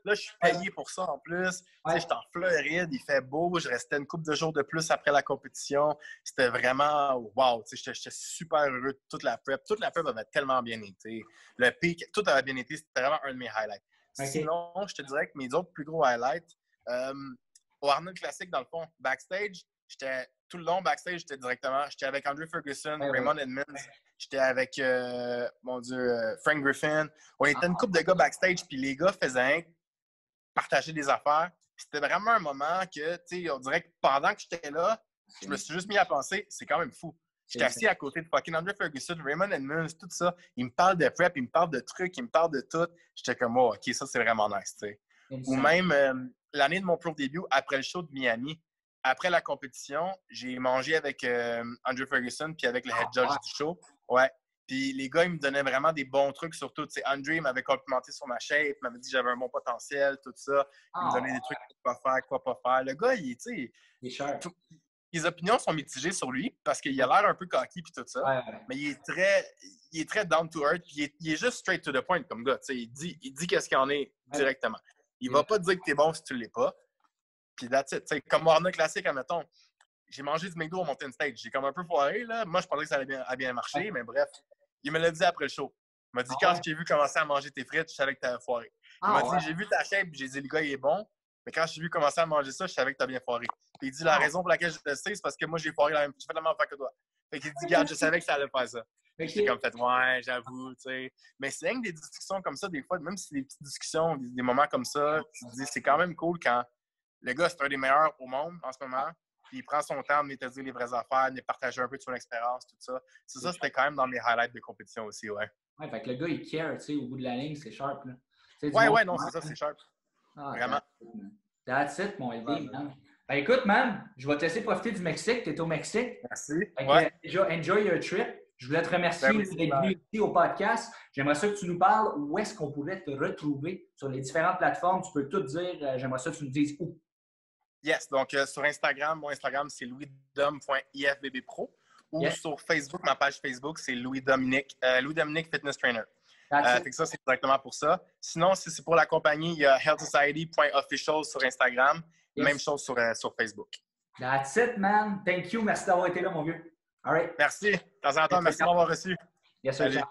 Là, je suis payé pour ça en plus. Ouais. J'étais en Floride, il fait beau, je restais une couple de jours de plus après la compétition. C'était vraiment wow. tu sais, J'étais super heureux de toute la prep. Toute la prep avait tellement bien été. Le pic, tout avait bien été. C'était vraiment un de mes highlights. Sinon, je te dirais que mes autres plus gros highlights, euh, au Arnold Classic, dans le fond, backstage, j'étais tout le long backstage, j'étais directement, j'étais avec Andrew Ferguson. Raymond Edmonds, j'étais avec, euh, mon Dieu, euh, Frank Griffin. On était Ah. une couple de gars backstage, puis les gars faisaient partager des affaires. C'était vraiment un moment que, tu sais, on dirait que pendant que j'étais là, je me suis juste mis à penser, c'est quand même fou. J'étais assis à côté de fucking Andrew Ferguson, Raymond Edmonds, tout ça. Il me parle de prep, il me parle de trucs, il me parle de tout. J'étais comme, oh, OK, ça, c'est vraiment nice, tu sais. Ou même euh, l'année de mon pro début, après le show de Miami, après la compétition, j'ai mangé avec euh, Andrew Ferguson puis avec le head Ah, judge du show. Ouais. Puis les gars, ils me donnaient vraiment des bons trucs sur tout. Tu sais, Andrew m'avait complimenté sur ma shape, m'avait dit que j'avais un bon potentiel, tout ça. Il Ah, me donnait des trucs quoi faire, quoi pas faire. Le gars, il, tu sais, les opinions sont mitigées sur lui parce qu'il a l'air un peu cocky puis tout ça. Ouais. Mais il est très, il est très down to earth. Puis il, est, il est juste straight to the point comme gars. Tu sais, il dit, il dit qu'est-ce qu'il en est directement. Il va pas te dire que t'es bon si tu l'es pas. Puis that's it. Tu sais, comme Warner Classic, admettons, j'ai mangé du McDo au Mountain Stage. J'ai comme un peu foiré. Là. Moi, je pensais que ça allait bien, bien marcher, mais bref. Il me l'a dit après le show. Il m'a dit Ah quand ouais? j'ai vu commencer à manger tes frites, je savais que t'avais foiré. Il Ah, m'a ouais? dit j'ai vu ta shape, puis j'ai dit le gars il est bon. Mais quand j'ai vu commencer à manger ça, je savais que t'as bien foiré. Puis il dit la Ah. raison pour laquelle je le sais, c'est parce que moi j'ai foiré la même, j'ai fait la même affaire que toi. Fait qu'il dit, regarde, je savais que ça allait faire ça. Ok. J'ai comme fait, ouais, j'avoue, tu sais. Mais c'est rien que des discussions comme ça, des fois, même si c'est des petites discussions, des, des moments comme ça, tu te dis, c'est quand même cool quand le gars, c'est un des meilleurs au monde en ce moment, puis il prend son temps de venir te dire les vraies affaires, de partager un peu de son expérience, tout ça. C'est ça, c'était quand même dans mes highlights de compétition aussi, ouais. Ouais, fait que le gars, il care, tu sais, au bout de la ligne, c'est sharp, là. Tu sais, du Ouais, ouais, non, c'est ça, hein. c'est sharp. Ah, Vraiment. that's it, mon LD, Ouais. man. Ben, écoute, man, je vais te laisser profiter du Mexique. Tu es au Mexique. Merci. Que, Ouais. déjà, enjoy your trip. Je voulais te remercier Ben oui, d'être venu ici au podcast. J'aimerais ça que tu nous parles où est-ce qu'on pourrait te retrouver sur les différentes plateformes. Tu peux tout dire. Euh, J'aimerais ça que tu nous dises où. Yes, donc euh, sur Instagram, mon Instagram, c'est louisdom.ifbbpro. Ou Yes. sur Facebook, ma page Facebook, c'est Louis Dominique, euh, Louis Dominique Fitness Trainer. Euh, it. fait que ça, c'est directement pour ça. Sinon, si c'est pour la compagnie, il y a healthsociety.official sur Instagram. Yes. Même chose sur, euh, sur Facebook. That's it, man. Thank you. Merci d'avoir été là, mon vieux. All right. Merci. De temps en temps, merci de m'avoir reçu. Yes, sir.